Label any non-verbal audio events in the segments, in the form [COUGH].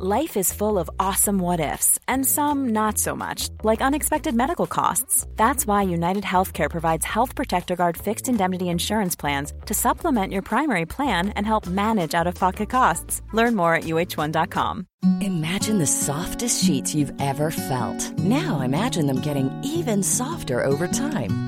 Life is full of awesome what ifs, and some not so much, like unexpected medical costs. That's why United Healthcare provides Health Protector Guard fixed indemnity insurance plans to supplement your primary plan and help manage out of pocket costs. Learn more at uh1.com. Imagine the softest sheets you've ever felt. Now imagine them getting even softer over time.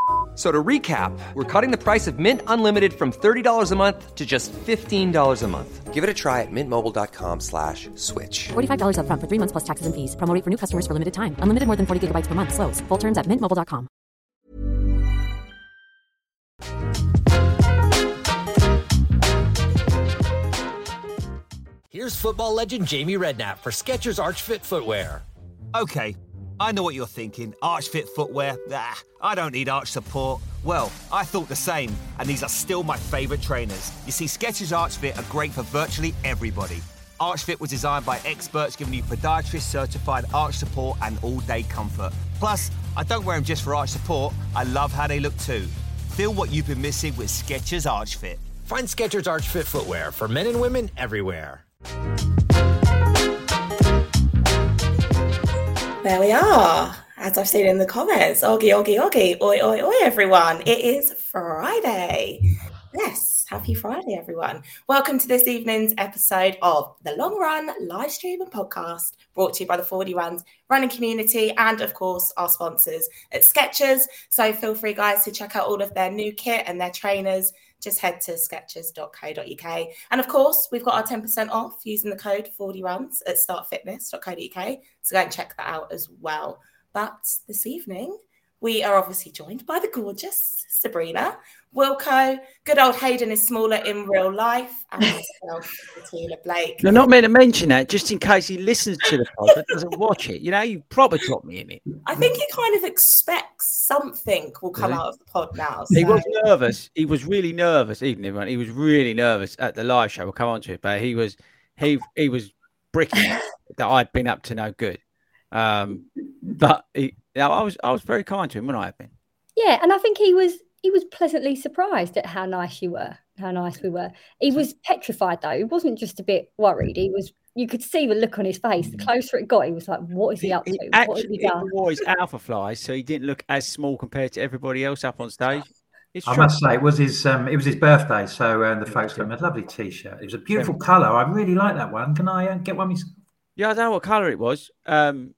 So to recap, we're cutting the price of Mint Unlimited from $30 a month to just $15 a month. Give it a try at mintmobile.com slash switch. $45 upfront for three months plus taxes and fees. Promo for new customers for limited time. Unlimited more than 40 gigabytes per month. Slows. Full terms at mintmobile.com. Here's football legend Jamie Redknapp for Skechers Arch Fit footwear. Okay, I know what you're thinking. Arch Fit footwear? Ah, I don't need arch support. Well, I thought the same, and these are still my favourite trainers. You see, Skechers Arch Fit are great for virtually everybody. Arch Fit was designed by experts giving you podiatrist certified arch support and all day comfort. Plus, I don't wear them just for arch support, I love how they look too. Feel what you've been missing with Skechers Arch Fit. Find Skechers Arch Fit footwear for men and women everywhere. There we are. As I've seen in the comments, Oggy, Oggy, Oggy, oi, oi, oi, everyone. It is Friday. Yes, happy Friday, everyone. Welcome to this evening's episode of the Long Run live stream and podcast brought to you by the 40 Runs running community and, of course, our sponsors at Skechers. So feel free, guys, to check out all of their new kit and their trainers just head to skechers.co.uk. And of course, we've got our 10% off using the code 40runs at startfitness.co.uk. So go and check that out as well. But this evening, we are obviously joined by the gorgeous Sabrina. Wilko, good old Hayden is smaller in real life, and myself, [LAUGHS] Bettina Blake. You're not meant to mention that just in case he listens to the pod but doesn't watch it. You know, you probably drop me in it. I think he kind of expects something will come Really? out of the pod now. He was nervous. He was really nervous, even everyone. He was really nervous at the live show. We'll come on to it, but he was he he was bricking that I'd been up to no good. Um, but he, yeah, I was I was very kind to him when I had been. Yeah, and I think he was he was pleasantly surprised at how nice you were, how nice we were. He was petrified though. He wasn't just a bit worried. He was. You could see the look on his face. The closer it got, he was like, "What is he up to? He What has he actually done?" wore his alpha flies, so he didn't look as small compared to everybody else up on stage. It's I true. must say, it was his um, it was his birthday, so uh, the folks got him a lovely T-shirt. It was a beautiful colour. I really like that one. Can I uh, get one? myself? Yeah, I don't know what colour it was. Um,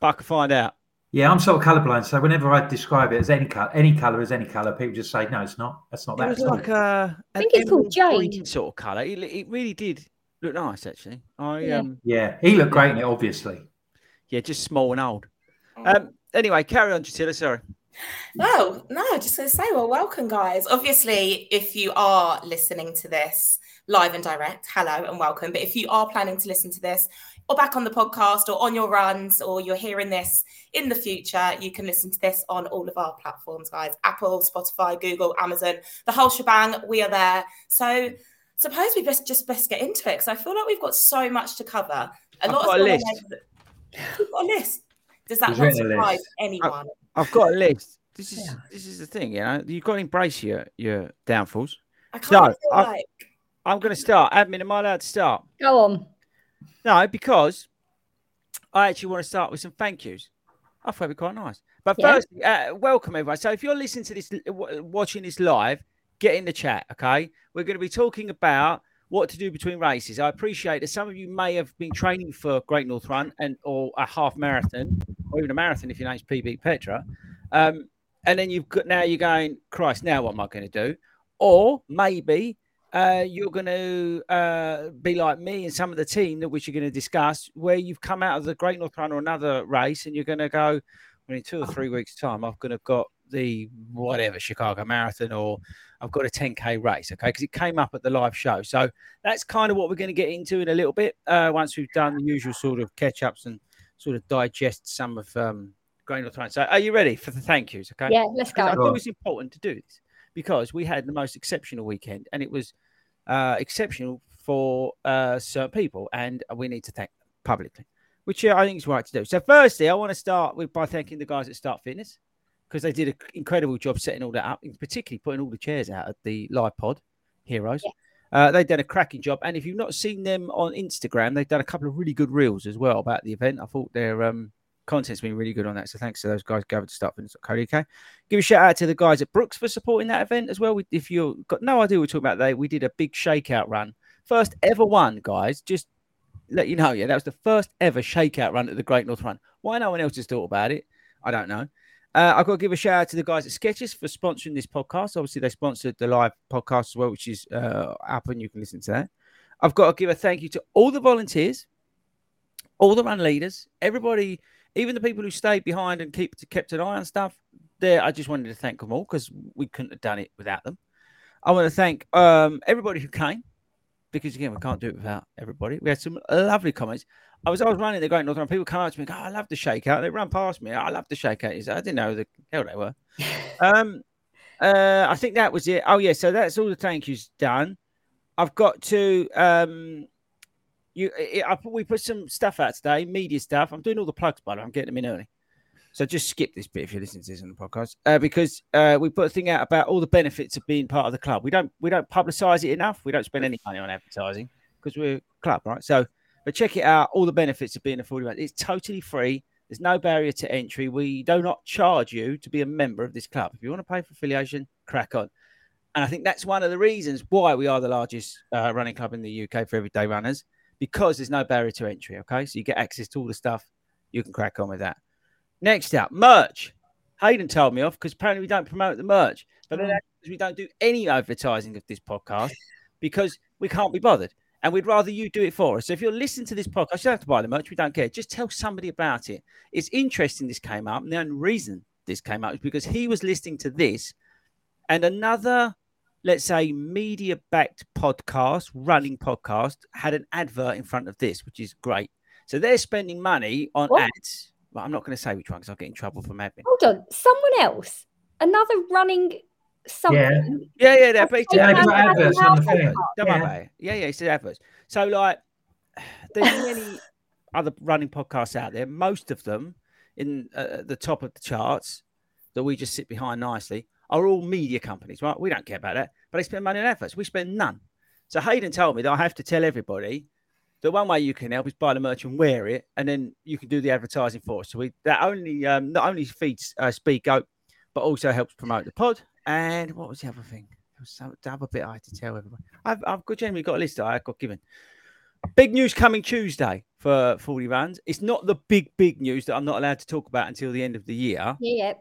but I can find out. Yeah, I'm sort of colourblind, so whenever I describe it as any colour, any colour as any colour, people just say, "No, it's not. That's not It that." was at all." like a, I think it's called jade. sort of colour. It, it really did look nice, actually. I Yeah. um, Yeah, he looked great in it, obviously. yeah, just small and old. Um, anyway, carry on, Gisela. Sorry. No, no, just going to say, well, welcome, guys. Obviously, if you are listening to this live and direct, hello and welcome. But if you are planning to listen to this or back on the podcast or on your runs or you're hearing this in the future, you can listen to this on all of our platforms, guys Apple, Spotify, Google, Amazon, the whole shebang. We are there. So, suppose we best just best get into it because I feel like we've got so much to cover. A I've lot got of a list. We've got a list. Does that He's not surprise anyone? I've got a list. This is this is the thing, you know. You've got to embrace your your downfalls. I kind No, of feel I- like I'm going to start. Admin, am I allowed to start? Go on. No, because I actually want to start with some thank yous. I thought it'd be quite nice. But Yeah. first, uh, welcome everyone. So if you're listening to this, watching this live, get in the chat. Okay, we're going to be talking about what to do between races. I appreciate that some of you may have been training for Great North Run and or a half marathon or even a marathon if your name's PB Petra. Um, and then you've got now you're going, Christ, now what am I going to do? Or maybe uh, you're going to uh, be like me and some of the team that which you're going to discuss, where you've come out of the Great North Run or another race, and you're going to go. Well, in two or three weeks' time, I'm going to have got the whatever Chicago Marathon or I've got a 10k race, okay? Because it came up at the live show. So that's kind of what we're going to get into in a little bit uh, once we've done the usual sort of catch ups and sort of digest some of um, Great North Run. So are you ready for the thank yous? Okay. Yeah, let's go. I thought it was important to do this because we had the most exceptional weekend and it was uh, exceptional for uh, certain people, and we need to thank them publicly, which I think is right to do. So, firstly, I want to start with by thanking the guys at Start Fitness because they did an incredible job setting all that up, particularly putting all the chairs out at the live pod heroes. Yeah. Uh, they've done a cracking job, and if you've not seen them on Instagram, they've done a couple of really good reels as well about the event. I thought their um, content's been really good on that, so thanks to those guys start okay. Give a shout out to the guys at Brooks for supporting that event as well. If you've got no idea what we're talking about, they we did a big shakeout run, first ever one, guys. Just let you know, yeah, that was the first ever shakeout run at the Great North Run. Why no one else has thought about it, I don't know. Uh, I've got to give a shout out to the guys at Skechers for sponsoring this podcast. Obviously, they sponsored the live podcast as well, which is uh, up and you can listen to that. I've got to give a thank you to all the volunteers, all the run leaders, everybody, even the people who stayed behind and keep kept an eye on stuff. There, I just wanted to thank them all because we couldn't have done it without them. I want to thank um, everybody who came because again, we can't do it without everybody. We had some lovely comments. I was I was running the Great Northern. People come up to me, go, I love the shakeout. They run past me. I love the shakeout. I didn't know the hell they were. [LAUGHS] um, uh, I think that was it. Oh yeah, so that's all the thank yous done. I've got to um, you. It, I, we put some stuff out today, media stuff. I'm doing all the plugs, by the way. I'm getting them in early. So just skip this bit if you're listening to this on the podcast, uh, because uh, we put a thing out about all the benefits of being part of the club. We don't we don't publicise it enough. We don't spend any money on advertising because we're a club, right? So but check it out. All the benefits of being a 40 man. It's totally free. There's no barrier to entry. We do not charge you to be a member of this club. If you want to pay for affiliation, crack on. And I think that's one of the reasons why we are the largest uh, running club in the UK for everyday runners because there's no barrier to entry. Okay. So you get access to all the stuff. You can crack on with that. Next up, merch. Hayden told me off because apparently we don't promote the merch, but then mm. we don't do any advertising of this podcast because we can't be bothered and we'd rather you do it for us. So if you're listening to this podcast, you don't have to buy the merch. We don't care. Just tell somebody about it. It's interesting this came up. And the only reason this came up is because he was listening to this and another, let's say, media backed podcast, running podcast, had an advert in front of this, which is great. So they're spending money on what? ads. Well, I'm not going to say which one because I'll get in trouble from admin. Hold on. Someone else, another running something. Yeah, yeah, yeah. They're basically yeah, adverts on the thing. Yeah. Yeah, yeah, it's adverts. So like, [SIGHS] there's many [SIGHS] other running podcasts out there. Most of them in uh, the top of the charts that we just sit behind nicely are all media companies, right? We don't care about that, but they spend money on adverts. We spend none. So Hayden told me that I have to tell everybody that one way you can help is buy the merch and wear it, and then you can do the advertising for us. So we that only um, not only feeds uh, Speed Goat, but also helps promote the pod and what was the other thing? There was some the other bit I had to tell everybody. I've, I've got generally got a list that I got given. Big news coming Tuesday for 40 runs. It's not the big, big news that I'm not allowed to talk about until the end of the year. Yeah.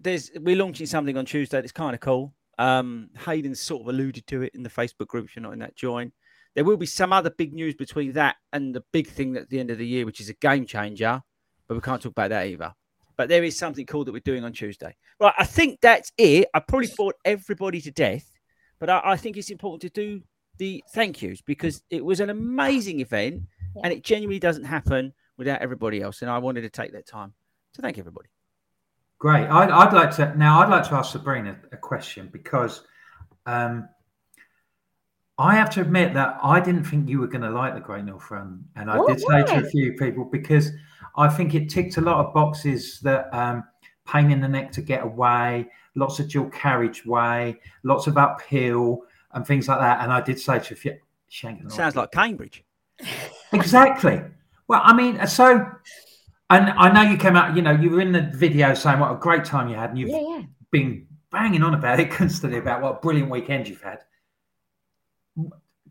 There's we're launching something on Tuesday that's kind of cool. Um, Hayden sort of alluded to it in the Facebook group. If you're not in that, join. There will be some other big news between that and the big thing at the end of the year, which is a game changer, but we can't talk about that either. But there is something cool that we're doing on Tuesday. Right, I think that's it. I probably bored everybody to death, but I, I think it's important to do the thank yous because it was an amazing event yeah. and it genuinely doesn't happen without everybody else. And I wanted to take that time to thank everybody. Great. I'd, I'd like to now. I'd like to ask Sabrina a question because um, I have to admit that I didn't think you were going to like the Great North Run, and I oh, did say to a few people because I think it ticked a lot of boxes that um, pain in the neck to get away, lots of dual carriageway, lots of uphill and things like that. And I did say to you, sounds like Cambridge. Exactly. Well, I mean, so, and I know you came out, you know, you were in the video saying what a great time you had, and you've yeah, yeah. been banging on about it [LAUGHS] constantly about what a brilliant weekend you've had.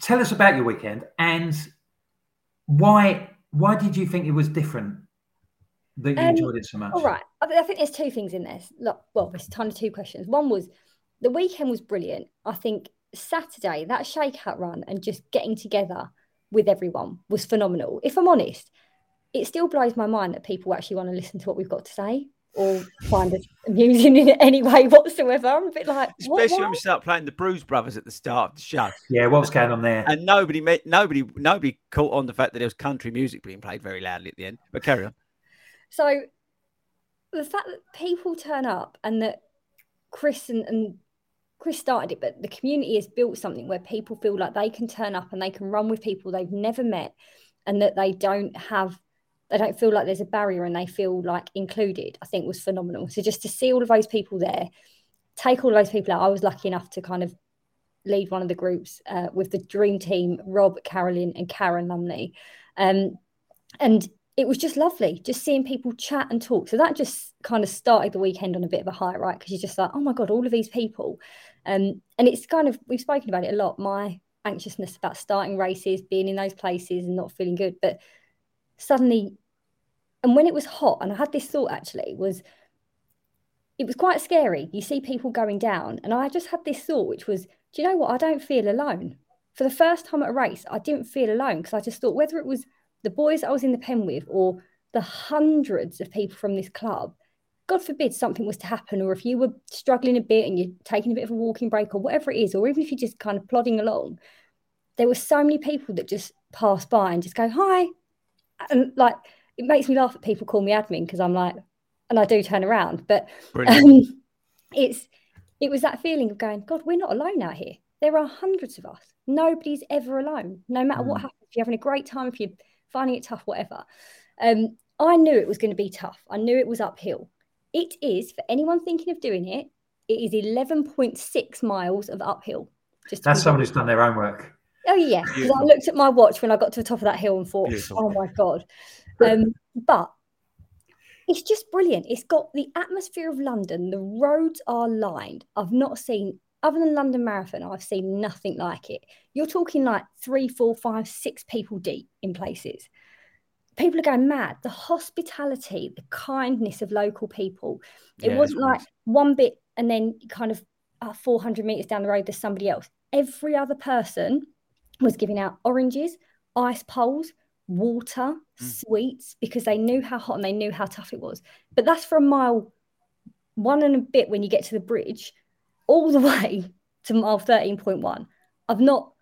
Tell us about your weekend and why why did you think it was different that you um, enjoyed it so much? All right. I, think there's two things in this. Look, well, there's kind of two questions. One was the weekend was brilliant. I think Saturday, that shakeout run and just getting together with everyone was phenomenal. If I'm honest, it still blows my mind that people actually want to listen to what we've got to say or find us [LAUGHS] amusing in any way whatsoever. I'm a bit like, especially what, when we start playing the Blues Brothers at the start of the show. Yeah, what was going on there? And nobody, met, nobody, nobody caught on the fact that there was country music being played very loudly at the end. But carry on. So the fact that people turn up and that Chris and, and Chris started it, but the community has built something where people feel like they can turn up and they can run with people they've never met and that they don't have they don't feel like there's a barrier and they feel like included, I think was phenomenal. So just to see all of those people there, take all those people out. I was lucky enough to kind of lead one of the groups uh, with the dream team, Rob, Carolyn, and Karen Lumley. Um, and it was just lovely just seeing people chat and talk. So that just kind of started the weekend on a bit of a high, right? Because you're just like, oh my God, all of these people. Um, and it's kind of, we've spoken about it a lot, my anxiousness about starting races, being in those places and not feeling good. But suddenly, and when it was hot, and I had this thought actually, was it was quite scary. You see people going down, and I just had this thought, which was, do you know what? I don't feel alone. For the first time at a race, I didn't feel alone because I just thought whether it was the boys I was in the pen with or the hundreds of people from this club, God forbid something was to happen, or if you were struggling a bit and you're taking a bit of a walking break or whatever it is, or even if you're just kind of plodding along, there were so many people that just pass by and just go, hi. And like, it makes me laugh that people call me admin because I'm like, and I do turn around, but um, it's, it was that feeling of going, God, we're not alone out here. There are hundreds of us. Nobody's ever alone, no matter mm. what happens. If you're having a great time, if you're finding it tough, whatever. Um, I knew it was going to be tough. I knew it was uphill. It is, for anyone thinking of doing it, it is 11.6 miles of uphill. Just That's someone who's done their own work. Oh, yeah. Because I looked at my watch when I got to the top of that hill and thought, Beautiful. oh my God. Um, but it's just brilliant. It's got the atmosphere of London. The roads are lined. I've not seen, other than London Marathon, I've seen nothing like it. You're talking like three, four, five, six people deep in places people are going mad. The hospitality, the kindness of local people. It yeah, wasn't like one bit and then kind of uh, 400 meters down the road, there's somebody else. Every other person was giving out oranges, ice poles, water, mm. sweets, because they knew how hot and they knew how tough it was. But that's for a mile, one and a bit when you get to the bridge, all the [LAUGHS] way to mile 13.1. I've not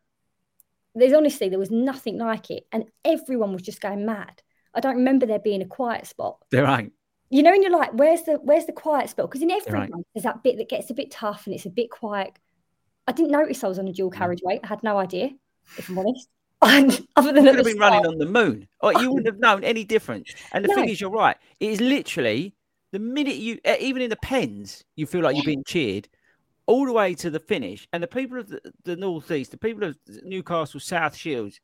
there's honestly there was nothing like it and everyone was just going mad I don't remember there being a quiet spot. There ain't. You know, and you're like, where's the where's the quiet spot? Because in every right. there's that bit that gets a bit tough and it's a bit quiet. I didn't notice I was on a dual mm. carriageway. I had no idea, if I'm honest. [LAUGHS] Other than you could have been start. running on the moon, or you [LAUGHS] wouldn't have known any difference. And the no. thing is, you're right. It is literally the minute you, even in the pens, you feel like you're being cheered all the way to the finish. And the people of the, the northeast, the people of Newcastle South Shields,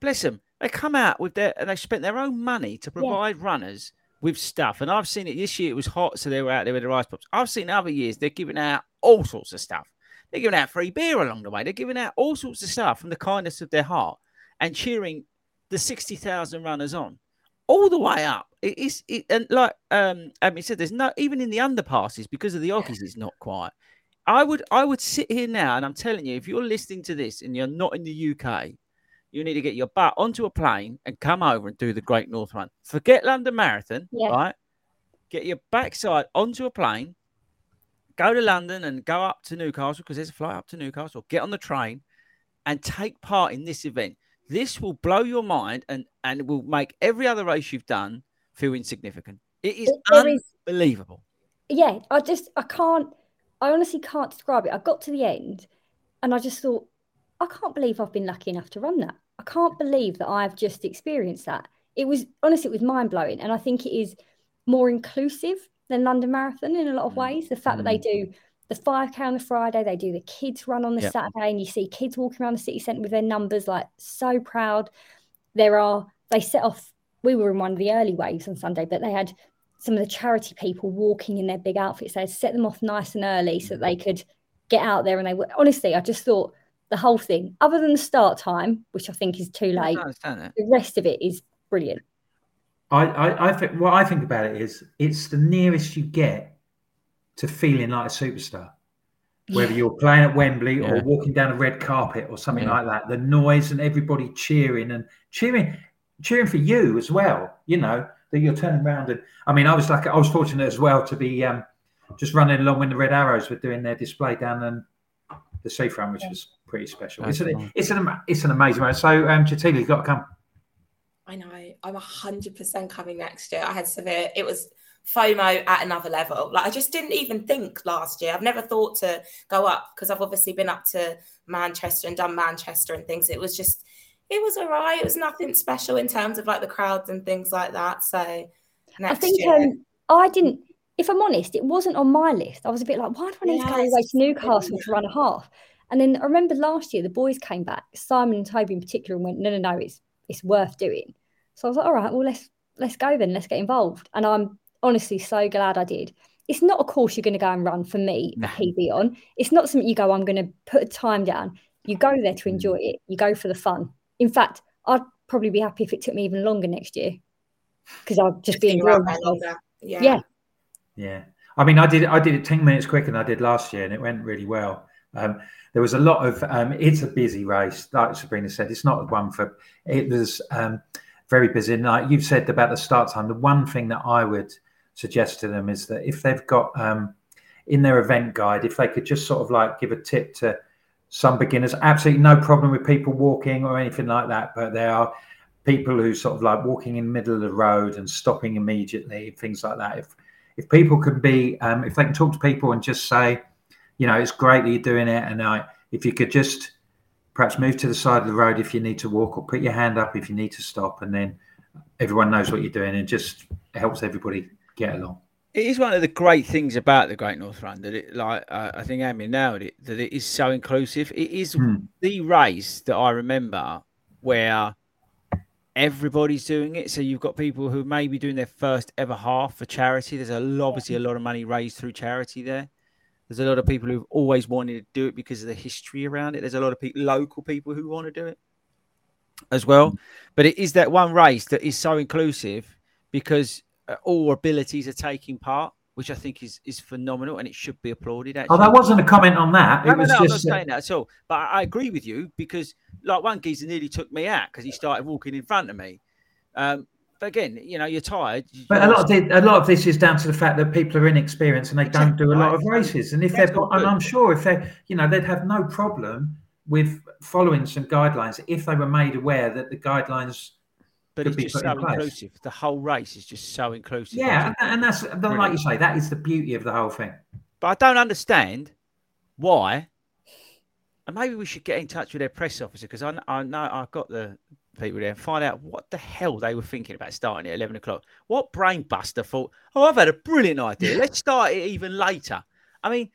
bless them, they come out with their and they spent their own money to provide yeah. runners with stuff. And I've seen it this year. It was hot, so they were out there with their ice pops. I've seen other years they're giving out all sorts of stuff. They're giving out free beer along the way. They're giving out all sorts of stuff from the kindness of their heart and cheering the sixty thousand runners on all the way up. It is it, and like um Abby said, there's no even in the underpasses because of the Oggies, it's not quiet. I would I would sit here now and I'm telling you, if you're listening to this and you're not in the UK, you need to get your butt onto a plane and come over and do the Great North Run. Forget London Marathon, yeah. right? Get your backside onto a plane, go to London and go up to Newcastle because there's a flight up to Newcastle. Get on the train and take part in this event. This will blow your mind and and it will make every other race you've done feel insignificant. It is it, unbelievable. Is, yeah, I just I can't. I honestly can't describe it. I got to the end, and I just thought I can't believe I've been lucky enough to run that. I can't believe that I've just experienced that. It was honestly, it was mind blowing. And I think it is more inclusive than London Marathon in a lot of mm. ways. The fact mm. that they mm. do the 5K on the Friday, they do the kids run on the yep. Saturday, and you see kids walking around the city centre with their numbers, like so proud. There are, they set off, we were in one of the early waves on Sunday, but they had some of the charity people walking in their big outfits. They had set them off nice and early so that they could get out there. And they were, honestly, I just thought the whole thing, other than the start time, which I think is too late. The rest of it is brilliant. I, I, I think what I think about it is it's the nearest you get to feeling like a superstar. whether you're playing at Wembley or walking down a red carpet or something Yeah. like that, the noise and everybody cheering and cheering, cheering for you as well. You know that you're turning around and I mean, I was like, I was fortunate as well to be um, just running along when the Red Arrows were doing their display down in the seafront, which was pretty special. It's an, it's an it's an amazing one. So, um, Chatili, you've got to come. I know. I'm hundred percent coming next year. I had severe. It was FOMO at another level. Like I just didn't even think last year. I've never thought to go up because I've obviously been up to Manchester and done Manchester and things. It was just, it was alright. It was nothing special in terms of like the crowds and things like that. So I think year, um, I didn't. If I'm honest, it wasn't on my list. I was a bit like, why do I need to go all the way Yes, to Newcastle to run a half? And then I remember last year the boys came back, Simon and Toby in particular, and went, no, no, no, it's it's worth doing. So I was like, all right, well let's let's go then, let's get involved. And I'm honestly so glad I did. It's not a course you're going to go and run for me, a Nah. PB on. It's not something you go, I'm going to put a time down. You go there to mm. enjoy it. You go for the fun. In fact, I'd probably be happy if it took me even longer next year because I'll just be being around enjoying there myself. longer. Yeah. Yeah. Yeah, I mean, I did I did it ten minutes quicker than I did last year, and it went really well. Um, there was a lot of. Um, it's a busy race, like Sabrina said. It's not one for. It was um, very busy. And like you've said about the start time, the one thing that I would suggest to them is that if they've got um, in their event guide, if they could just sort of like give a tip to some beginners, absolutely no problem with people walking or anything like that, but there are people who sort of like walking in the middle of the road and stopping immediately, things like that. If if people can be, um, if they can talk to people and just say, you know, it's great that you're doing it, and I, if you could just perhaps move to the side of the road if you need to walk, or put your hand up if you need to stop, and then everyone knows what you're doing, and just helps everybody get along. It is one of the great things about the Great North Run that it, like uh, I think Amy nailed it, that it is so inclusive. It is Hmm. the race that I remember where everybody's doing it. So you've got people who may be doing their first ever half for charity. There's a, obviously a lot of money raised through charity there. There's a lot of people who've always wanted to do it because of the history around it. There's a lot of people, local people who want to do it as well. But it is that one race that is so inclusive because uh, all abilities are taking part, which I think is is phenomenal and it should be applauded. Oh, Actually. that wasn't a comment on that. It no, was no, I'm not just uh, saying that at all. But I, I agree with you because, like, one geezer nearly took me out because he started walking in front of me. Um, but again, you know, you're tired. But a lot of the, a lot of this is down to the fact that people are inexperienced and they don't do a lot of races. And if they've got, and. I'm sure if they, you know, they'd have no problem with following some guidelines if they were made aware that the guidelines. but could it's be just put so in place. inclusive. The whole race is just so inclusive. Yeah, and, and that's like you say, that is the beauty of the whole thing. But I don't understand why. And maybe we should get in touch with their press officer because I, I know I've got the people there and find out what the hell they were thinking about starting at 11 o'clock. What brain buster thought, oh, I've had a brilliant idea. Let's [LAUGHS] start it even later. I mean,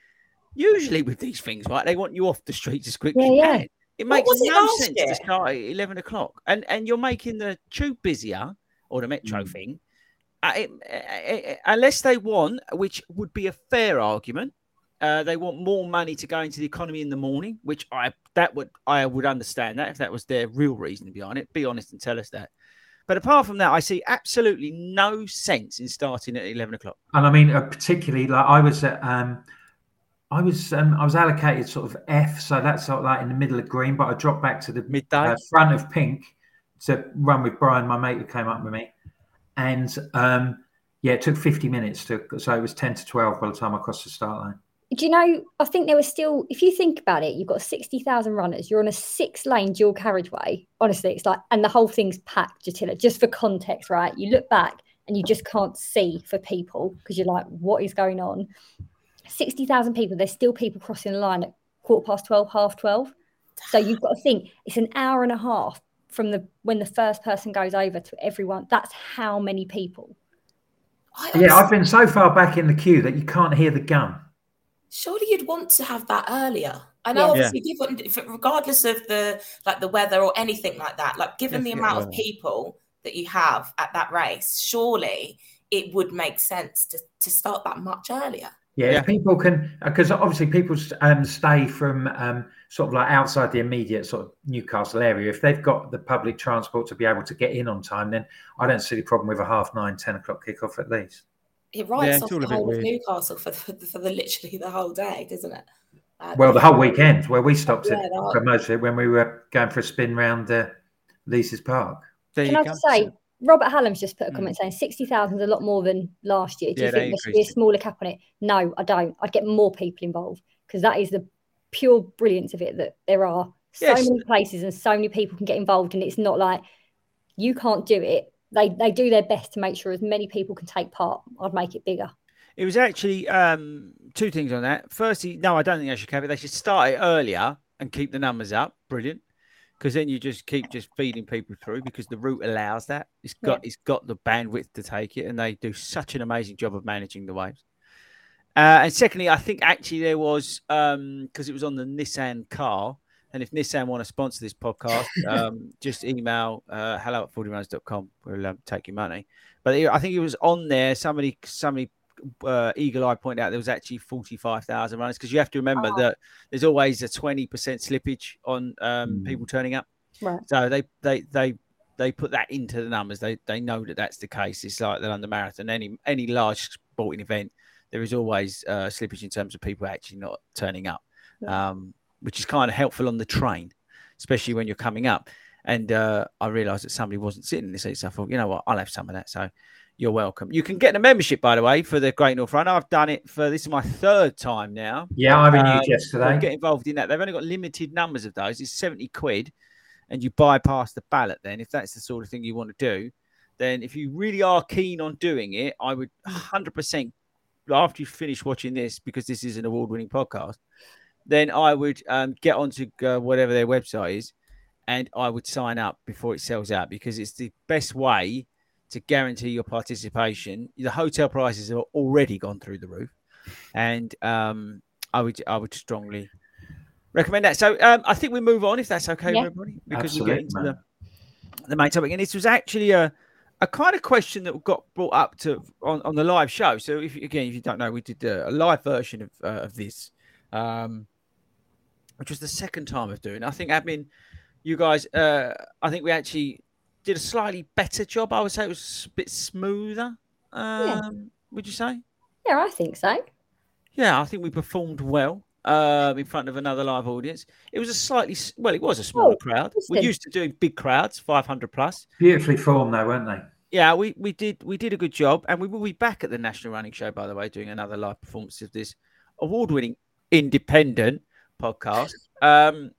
usually with these things, right, they want you off the streets as quick as Yeah, you yeah. can. It makes it no sense year? to start at 11 o'clock. And, and you're making the tube busier or the Mm. metro thing. Uh, it- uh, uh, unless they want, which would be a fair argument, uh, they want more money to go into the economy in the morning, which I that would I would understand that if that was their real reason behind it. Be honest and tell us that. But apart from that, I see absolutely no sense in starting at eleven o'clock. And I mean, uh, particularly like I was at, um, I was, um, I was allocated sort of F, so that's sort of like in the middle of green, but I dropped back to the Midday. uh, front of pink to run with Brian, my mate who came up with me, and um, yeah, it took 50 minutes to, so it was 10 to 12 by the time I crossed the start line. Do you know? I think there was still, if you think about it, you've got 60,000 runners, you're on a six lane dual carriageway. Honestly, it's like, and the whole thing's packed, Jatila, just for context, right? You look back and you just can't see for people because you're like, what is going on? 60,000 people, there's still people crossing the line at quarter past 12, half 12. So you've got to think it's an hour and a half from the when the first person goes over to everyone. That's how many people. I Yeah, I've been so far back in the queue that you can't hear the gun. Surely you'd want to have that earlier. I know, Yeah. obviously, given regardless of the like the weather or anything like that, like given the Definitely amount of weather. people that you have at that race, surely it would make sense to to start that much earlier. Yeah, Yeah. people can, because obviously people um, stay from um, sort of like outside the immediate sort of Newcastle area. If they've got the public transport to be able to get in on time, then I don't see the problem with a half nine, 10 o'clock kickoff at least. It writes it's off the whole of. Newcastle for the, for the literally the whole day, doesn't it? Uh, Well, the whole weekend where we stopped Yeah, it the for most of it when we were going for a spin round uh, Leazes Park. There Can you I go. just say, Robert Hallam's just put a Mm. comment saying 60,000 is a lot more than last year. Do Yeah, you think there should be a smaller cap on it? No, I don't. I'd get more people involved because that is the pure brilliance of it that there are so Yes. many places and so many people can get involved. And it's not like you can't do it. They, they do their best to make sure as many people can take part. I'd make it bigger. It was actually um, two things on that. Firstly, no, I don't think they should cap it. They should start it earlier and keep the numbers up. Brilliant. Because then you just keep just feeding people through because the route allows that. It's got it's got the bandwidth to take it, and they do such an amazing job of managing the waves. Uh, and secondly, I think actually there was because it was on the Nissan car. And if Nissan want to sponsor this podcast, [LAUGHS] um, just email uh, hello at 40runs.com. We'll um, take your money. But I think it was on there. Somebody, somebody, uh, Eagle Eye pointed out there was actually 45,000 runners because you have to remember Oh. that there's always a 20% slippage on um, Mm. people turning up. Right. So they, they, they, they put that into the numbers. They, they know that that's the case. It's like the London Marathon, any, any large sporting event, there is always uh, slippage in terms of people actually not turning up, um, which is kind of helpful on the train, especially when you're coming up. And uh, I realised that somebody wasn't sitting in the seat, so I thought, you know what, I'll have some of that. So you're welcome. You can get a membership, by the way, for the Great North Run. I've done it for this is my third time now. Yeah, I renewed Um, yesterday. Get involved in that. They've only got limited numbers of those. It's 70 quid, and you bypass the ballot then. If that's the sort of thing you want to do, then if you really are keen on doing it, I would 100% after you finish watching this, because this is an award winning podcast, then I would um, get onto uh, whatever their website is and I would sign up before it sells out because it's the best way to guarantee your participation. The hotel prices have already gone through the roof, and um, I would I would strongly recommend that. So um, I think we move on if that's okay Yeah. everybody because we Absolutely, get into man. the the main topic, and this was actually a a kind of question that got brought up to on, on the live show. So if again, if you don't know, we did a, a live version of uh, of this, um, which was the second time of doing. I think admin, you guys, uh, I think we actually did a slightly better job. I would say it was a bit smoother. Um, Would you say? Yeah, I think so. Yeah, I think we performed well um, in front of another live audience. It was a slightly, well, it was a smaller Oh, crowd. We're used to doing big crowds, 500 plus. Beautifully formed, though, weren't they? Yeah, we, we did we did a good job, and we will be back at the National Running Show, by the way, doing another live performance of this award-winning independent podcast. Um,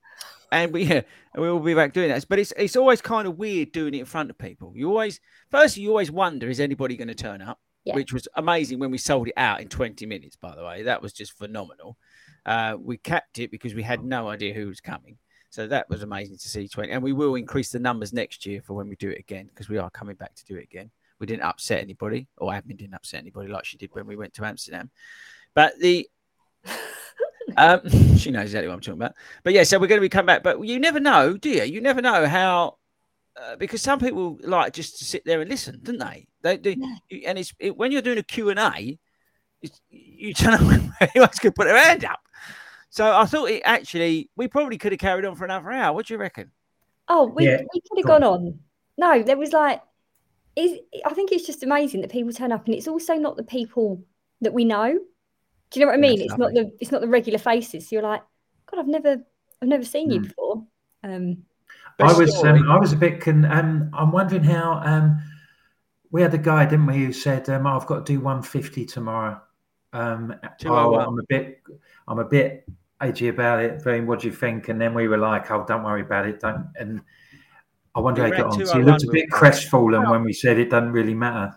and we [LAUGHS] yeah, and we will be back doing that. But it's it's always kind of weird doing it in front of people. You always first you always wonder is anybody going to turn up, Yeah. which was amazing when we sold it out in 20 minutes. By the way, that was just phenomenal. Uh, we capped it because we had no idea who was coming. So that was amazing to see 20. And we will increase the numbers next year for when we do it again because we are coming back to do it again. We didn't upset anybody, or admin didn't upset anybody like she did when we went to Amsterdam. But the um, [LAUGHS] she knows exactly what I'm talking about. But yeah, so we're going to be coming back. But you never know, do you? You never know how, uh, because some people like just to sit there and listen, don't they? They do, you- and it's it, when you're doing a Q and A, you don't know [LAUGHS] when anyone's going to put their hand up. So I thought it actually, we probably could have carried on for another hour. What do you reckon? Oh, we, Yeah, we could have go on. gone on. No, there was like, is I think it's just amazing that people turn up, and it's also not the people that we know. Do you know what I Yeah, mean? It's not the it's not the regular faces. So you're like, God, I've never I've never seen you Mm. before. Um, I was um, I was a bit con- um, I'm wondering how um, we had a guy, didn't we, who said um, I've got to do 150 tomorrow. Um, oh, 201. I'm a bit I'm a bit edgy about it. Very, what do you think? And then we were like, oh, don't worry about it. Don't. And I wonder We how he got on. So he looked a bit with- crestfallen when we said it doesn't really matter.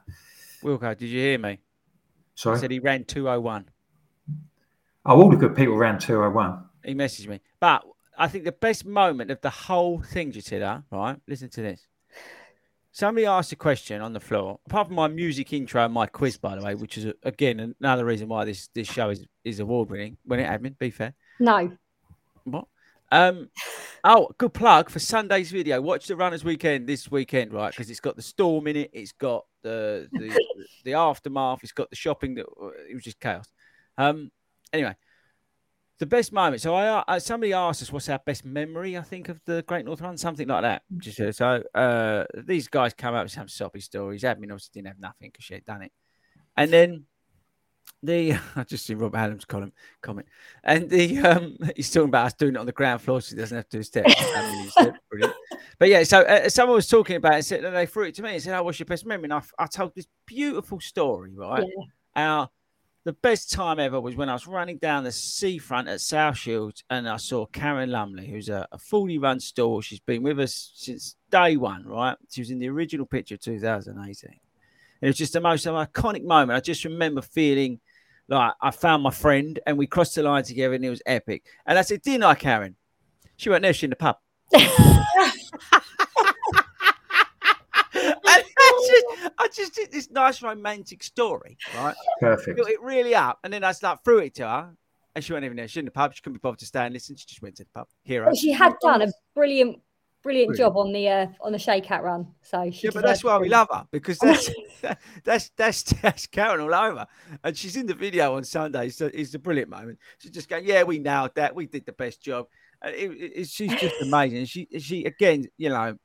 Wilko, did you hear me? I Sorry. said he ran 201. Oh, all the good people ran 201. He messaged me. But I think the best moment of the whole thing, Jatida, right? Listen to this. Somebody asked a question on the floor, apart from my music intro and my quiz, by the way, which is again another reason why this this show is, is award winning. When it admin, be fair. no, What? Um, oh, good plug for Sunday's video. Watch the Runners Weekend this weekend, right? Because it's got the storm in it. It's got the the, the [LAUGHS] aftermath. It's got the shopping. That it was just chaos. Um, anyway, the best moment. So I uh, somebody asked us what's our best memory. I think of the Great North Run, something like that. Just uh, so uh, these guys come up with some soppy stories. Admin obviously didn't have nothing because she had done it, and then the [LAUGHS] I just see Rob Adams column comment, and the um, [LAUGHS] he's talking about us doing it on the ground floor, so he doesn't have to do steps. [LAUGHS] But yeah, so uh, someone was talking about it, said they threw it to me and said, "Oh, what's your best memory?" And I, I told this beautiful story, right? Yeah. Our the best time ever was when I was running down the seafront at South Shields and I saw Karen Lumley, who's a, a 40 run store. She's been with us since day one, right? She was in the original picture of 2018. And it was just the most iconic moment. I just remember feeling like I found my friend and we crossed the line together and it was epic. And I said, Didn't I, Karen? She went No, she's in the pub. [LAUGHS] I just, did this nice romantic story, right? [LAUGHS] Perfect. Built it really up, and then I start threw it to her, and she went even there. She in the pub. She couldn't be bothered to stay and listen. She just went to the pub. Hero. But she had done a brilliant, brilliant, brilliant. job on the uh, on the shakeout run. So she yeah, but that's why we love her because that's [LAUGHS] that's that's that's Karen all over, and she's in the video on Sunday. So it's a brilliant moment. She's just going, "Yeah, we nailed that. We did the best job." It, it, she's just amazing. She she again, you know,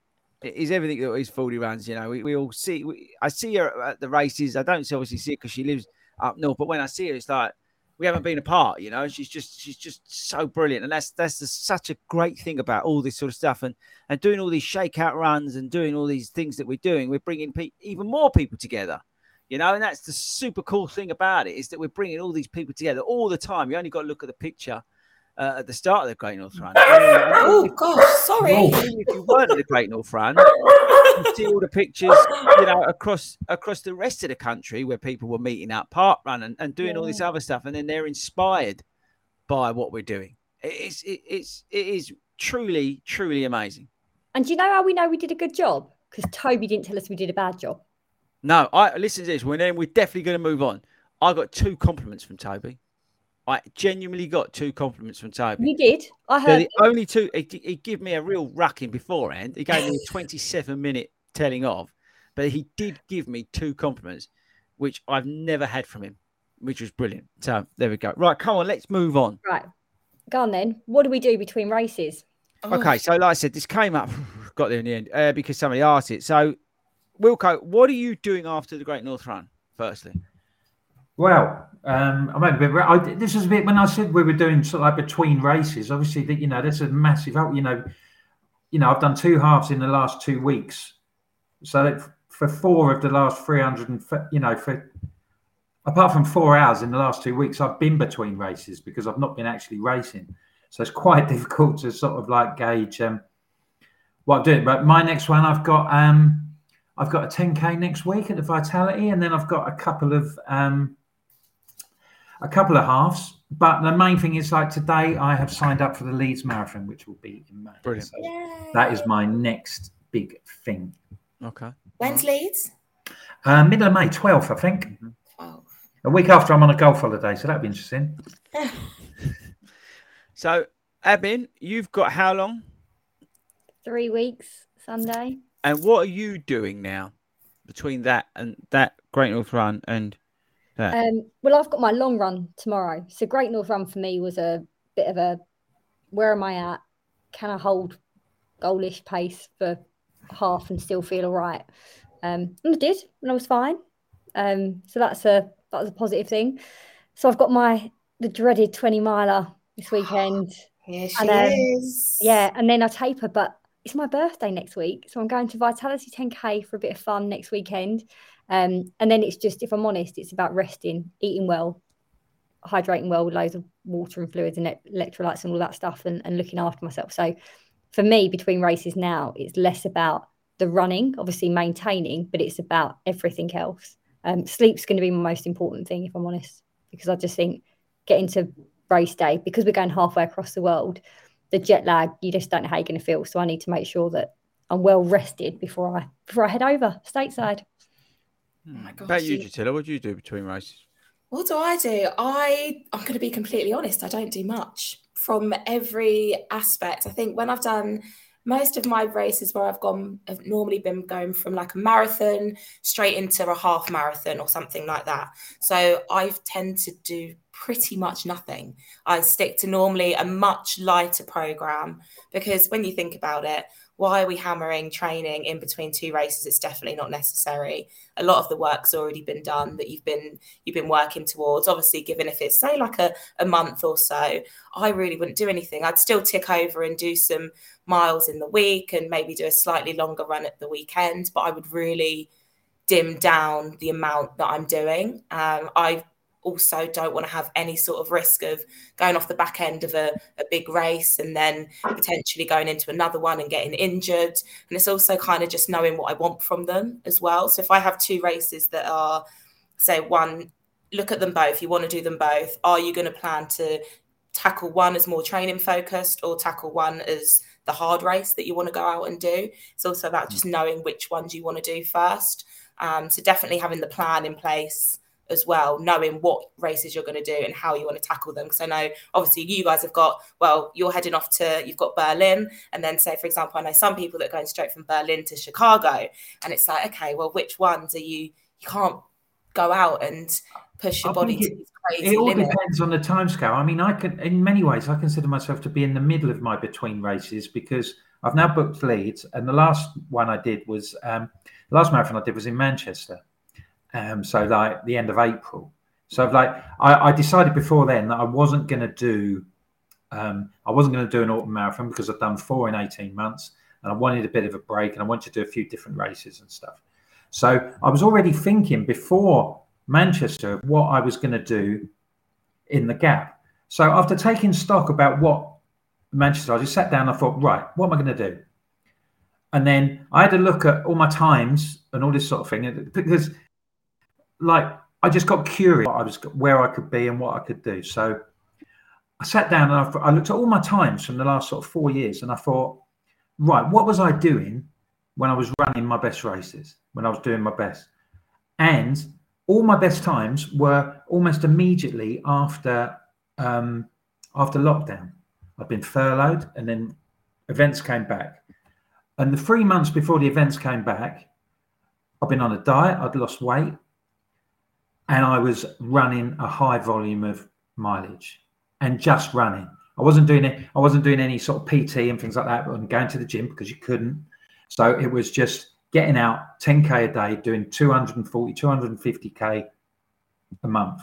is everything that is 40 runs. You know, we, we all see. We, I see her at the races. I don't obviously see it because she lives up north, but when I see her, it's like we haven't been apart. You know, she's just she's just so brilliant, and that's that's such a great thing about all this sort of stuff, and and doing all these shakeout runs and doing all these things that we're doing. We're bringing pe- even more people together. You know, and that's the super cool thing about it is that we're bringing all these people together all the time. You only got to look at the picture uh, at the start of the Great North Run. [COUGHS] oh gosh, sorry. If you weren't at the Great North Run, you see all the pictures, you know, across across the rest of the country where people were meeting up, park run, and, and doing yeah. all this other stuff, and then they're inspired by what we're doing. It's it, it's it is truly truly amazing. And do you know how we know we did a good job? Because Toby didn't tell us we did a bad job. No, I listen to this. We're then we're definitely going to move on. I got two compliments from Toby. I genuinely got two compliments from Toby. You did. I heard. the only two. He, he gave me a real rucking beforehand. He gave me a [LAUGHS] 27 minute telling of, but he did give me two compliments, which I've never had from him, which was brilliant. So there we go. Right, come on, let's move on. Right, go on then. What do we do between races? Okay, so like I said, this came up, [SIGHS] got there in the end uh, because somebody asked it. So, Wilko, what are you doing after the Great North Run? Firstly. Well, um, I be. I, this is a bit when I said we were doing sort of like between races. Obviously, that you know, that's a massive. You know, you know, I've done two halves in the last two weeks, so for four of the last three hundred and you know, for apart from four hours in the last two weeks, I've been between races because I've not been actually racing. So it's quite [LAUGHS] difficult to sort of like gauge um, what I'm doing. But my next one, I've got um, I've got a 10k next week at the Vitality, and then I've got a couple of um, a couple of halves. But the main thing is like today, I have signed up for the Leeds Marathon, which will be in May. Brilliant. So that is my next big thing. Okay. When's Leeds? Uh, middle of May, 12th, I think. Mm-hmm. A week after I'm on a golf holiday, so that'd be interesting. [LAUGHS] so, Abin, you've got how long? Three weeks, Sunday. And what are you doing now between that and that Great North Run and yeah. Um, well, I've got my long run tomorrow. So Great North Run for me was a bit of a where am I at? Can I hold goalish pace for half and still feel all right? Um, and I did, and I was fine. Um, so that's a that was a positive thing. So I've got my the dreaded 20 miler this [GASPS] weekend. Here she and, um, is. Yeah, and then I taper, but it's my birthday next week. So I'm going to Vitality 10K for a bit of fun next weekend. Um, and then it's just, if I'm honest, it's about resting, eating well, hydrating well with loads of water and fluids and electrolytes and all that stuff and, and looking after myself. So for me, between races now, it's less about the running, obviously maintaining, but it's about everything else. Um, sleep's going to be my most important thing, if I'm honest, because I just think getting to race day, because we're going halfway across the world, the jet lag, you just don't know how you're going to feel. So I need to make sure that I'm well rested before I before I head over stateside. Oh my gosh. About you, Jatila, what do you do between races? What do I do? I I'm going to be completely honest. I don't do much from every aspect. I think when I've done most of my races where I've gone, have normally been going from like a marathon straight into a half marathon or something like that. So I tend to do pretty much nothing. I stick to normally a much lighter program because when you think about it, why are we hammering training in between two races? It's definitely not necessary. A lot of the work's already been done that you've been you've been working towards. Obviously, given if it's say like a, a month or so, I really wouldn't do anything. I'd still tick over and do some miles in the week and maybe do a slightly longer run at the weekend, but I would really dim down the amount that I'm doing. Um, I also don't want to have any sort of risk of going off the back end of a, a, big race and then potentially going into another one and getting injured. And it's also kind of just knowing what I want from them as well. So if I have two races that are, say, one, look at them both, you want to do them both. Are you going to plan to tackle one as more training focused or tackle one as the hard race that you want to go out and do? It's also about just knowing which ones you want to do first. Um, so definitely having the plan in place as well, knowing what races you're going to do and how you want to tackle them. Because I know obviously you guys have got, well, you're heading off to, you've got Berlin. And then, say, for example, I know some people that are going straight from Berlin to Chicago. And it's like, okay, well, which ones are you, you can't go out and push your I body to it, it all limit. depends on the time scale. I mean, I can, in many ways, I consider myself to be in the middle of my between races because I've now booked Leeds. And the last one I did was, um, the last marathon I did was in Manchester. Um, so like the end of April. So like I, I decided before then that I wasn't going to do um, I wasn't going to do an autumn marathon because I've done four in 18 months and I wanted a bit of a break and I wanted to do a few different races and stuff. So I was already thinking before Manchester of what I was going to do in the gap. So after taking stock about what Manchester, I just sat down and I thought, right, what am I going to do? And then I had to look at all my times and all this sort of thing because like I just got curious. I was where I could be and what I could do. So I sat down and I, I looked at all my times from the last sort of four years, and I thought, right, what was I doing when I was running my best races? When I was doing my best, and all my best times were almost immediately after um, after lockdown. I'd been furloughed, and then events came back. And the three months before the events came back, I've been on a diet. I'd lost weight and I was running a high volume of mileage and just running. I wasn't doing it. I wasn't doing any sort of PT and things like that, but going to the gym because you couldn't. So it was just getting out 10k a day, doing 240, 250k a month.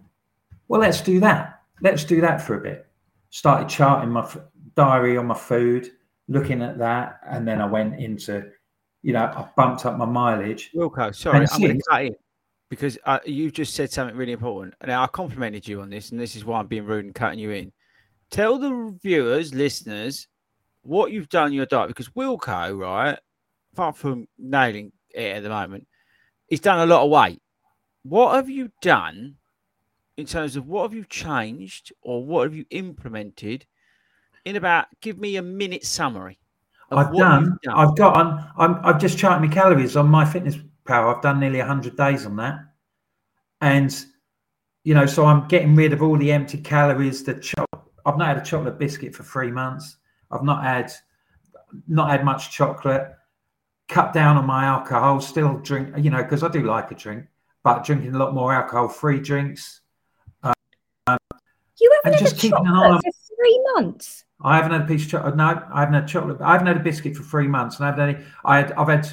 well, let's do that. Let's do that for a bit. Started charting my diary on my food, looking at that, and then I went into, you know, I bumped up my mileage. Wilko, sorry, I'm going to cut in because uh, you just said something really important. and I complimented you on this, and this is why I'm being rude and cutting you in. Tell the viewers, listeners, what you've done in your diet because Wilko, right, apart from nailing it at the moment, he's done a lot of weight. What have you done in terms of what have you changed or what have you implemented in about give me a minute summary. I've done, done, I've got on. I'm, I've just charted my calories on my fitness power. I've done nearly hundred days on that, and you know, so I'm getting rid of all the empty calories. The cho- I've not had a chocolate biscuit for three months. I've not had not had much chocolate. Cut down on my alcohol. Still drink, you know, because I do like a drink, but drinking a lot more alcohol-free drinks. Um, you haven't had just a chocolate for three months. I haven't had a piece of chocolate. No, I haven't had chocolate. I haven't had a biscuit for three months, and I haven't had any. I had, I've had,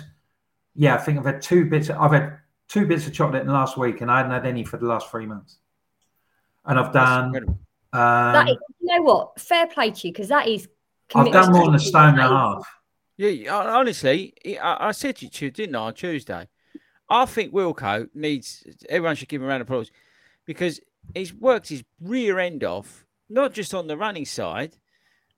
yeah, I think I've had two bits. I've had two bits of chocolate in the last week, and I hadn't had any for the last three months. and I've done. Um, that is, you know what? Fair play to you because that is. I've done more than a stone and a half. Yeah, yeah, honestly, I, I said to you, didn't I, on Tuesday? I think Wilko needs everyone should give him a round of applause because he's worked his rear end off, not just on the running side,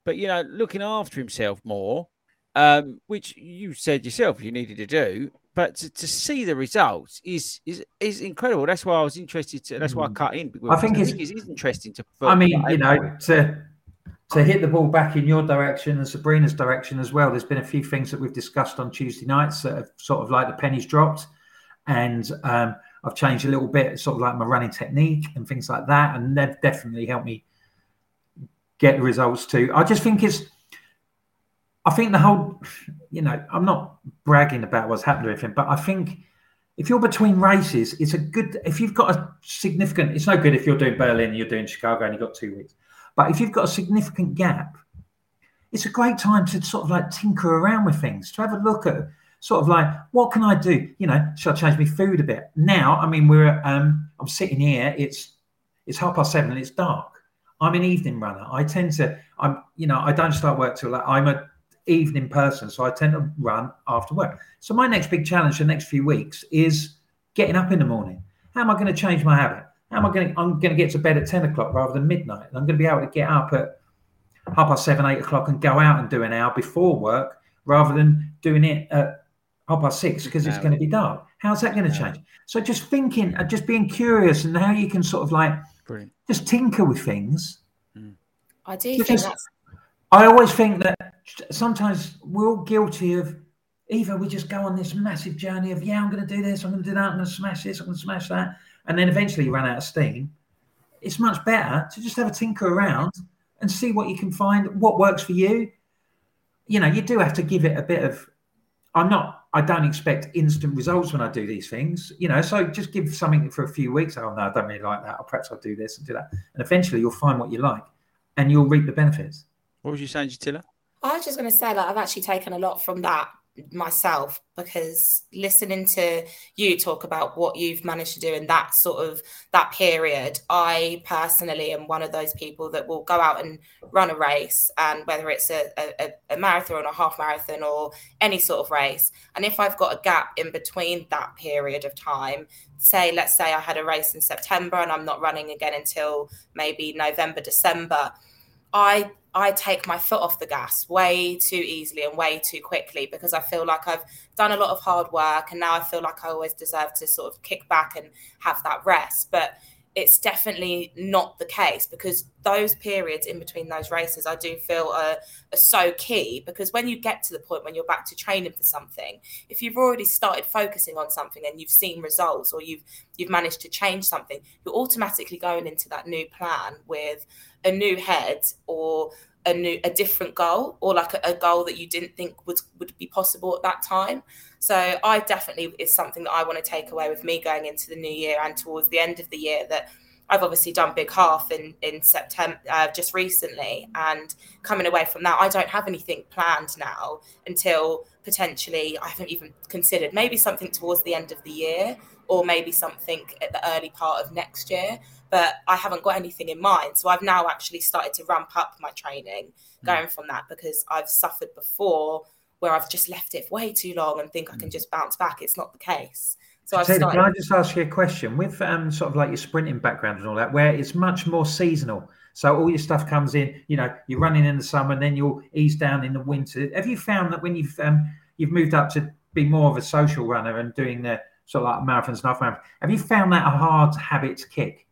but you know, looking after himself more, um, which you said yourself you needed to do. But to, to see the results is is is incredible. That's why I was interested. To, that's why I cut in. I think it's- it is interesting to. I mean, you know, to to hit the ball back in your direction and Sabrina's direction as well. There's been a few things that we've discussed on Tuesday nights that have sort of like the pennies dropped, and um, I've changed a little bit, sort of like my running technique and things like that, and they've definitely helped me get the results too. I just think it's. I think the whole, you know, I'm not bragging about what's happened to anything, but I think if you're between races, it's a good. If you've got a significant, it's no good if you're doing Berlin, and you're doing Chicago, and you've got two weeks. But if you've got a significant gap, it's a great time to sort of like tinker around with things, to have a look at sort of like what can I do? You know, should I change my food a bit? Now, I mean, we're um, I'm sitting here. It's it's half past seven and it's dark. I'm an evening runner. I tend to I'm you know I don't start work till like I'm a evening person, so I tend to run after work. So my next big challenge the next few weeks is getting up in the morning. How am I going to change my habit? How am I going to? I'm going to get to bed at ten o'clock rather than midnight, and I'm going to be able to get up at half past seven, eight o'clock, and go out and do an hour before work rather than doing it at half past six because it's going to be dark. How's that going to change? So just thinking, uh, just being curious, and how you can sort of like Brilliant. just tinker with things. I do Because think that's I always think that sometimes we're all guilty of either we just go on this massive journey of yeah, I'm going to do this, I'm going to do that, I'm going to smash this, I'm going to smash that, and then eventually you run out of steam. It's much better to just have a tinker around and see what you can find, what works for you. You know, you do have to give it a bit of. I'm not. I don't expect instant results when I do these things. You know, so just give something for a few weeks. Oh no, I don't really like that. Or perhaps I'll do this and do that, and eventually you'll find what you like, and you'll reap the benefits. What was you saying, Tilla? I was just going to say, like, I've actually taken a lot from that myself because listening to you talk about what you've managed to do in that sort of that period, I personally am one of those people that will go out and run a race, and whether it's a, a, a marathon or a half marathon or any sort of race, and if I've got a gap in between that period of time, say, let's say I had a race in September and I'm not running again until maybe November, December. I I take my foot off the gas way too easily and way too quickly because I feel like I've done a lot of hard work and now I feel like I always deserve to sort of kick back and have that rest. But it's definitely not the case because those periods in between those races I do feel are, are so key because when you get to the point when you're back to training for something, if you've already started focusing on something and you've seen results or you've you've managed to change something, you're automatically going into that new plan with a new head or a new a different goal or like a, a goal that you didn't think would would be possible at that time so i definitely is something that i want to take away with me going into the new year and towards the end of the year that I've obviously done big half in in September uh, just recently, and coming away from that, I don't have anything planned now until potentially I haven't even considered maybe something towards the end of the year or maybe something at the early part of next year. But I haven't got anything in mind, so I've now actually started to ramp up my training going from that because I've suffered before where I've just left it way too long and think I can just bounce back. It's not the case. So I've Taylor, started. can I just ask you a question with um, sort of like your sprinting background and all that, where it's much more seasonal? So all your stuff comes in. You know, you're running in the summer, and then you'll ease down in the winter. Have you found that when you've um, you've moved up to be more of a social runner and doing the sort of like marathons and half marathons, have you found that a hard habit to kick?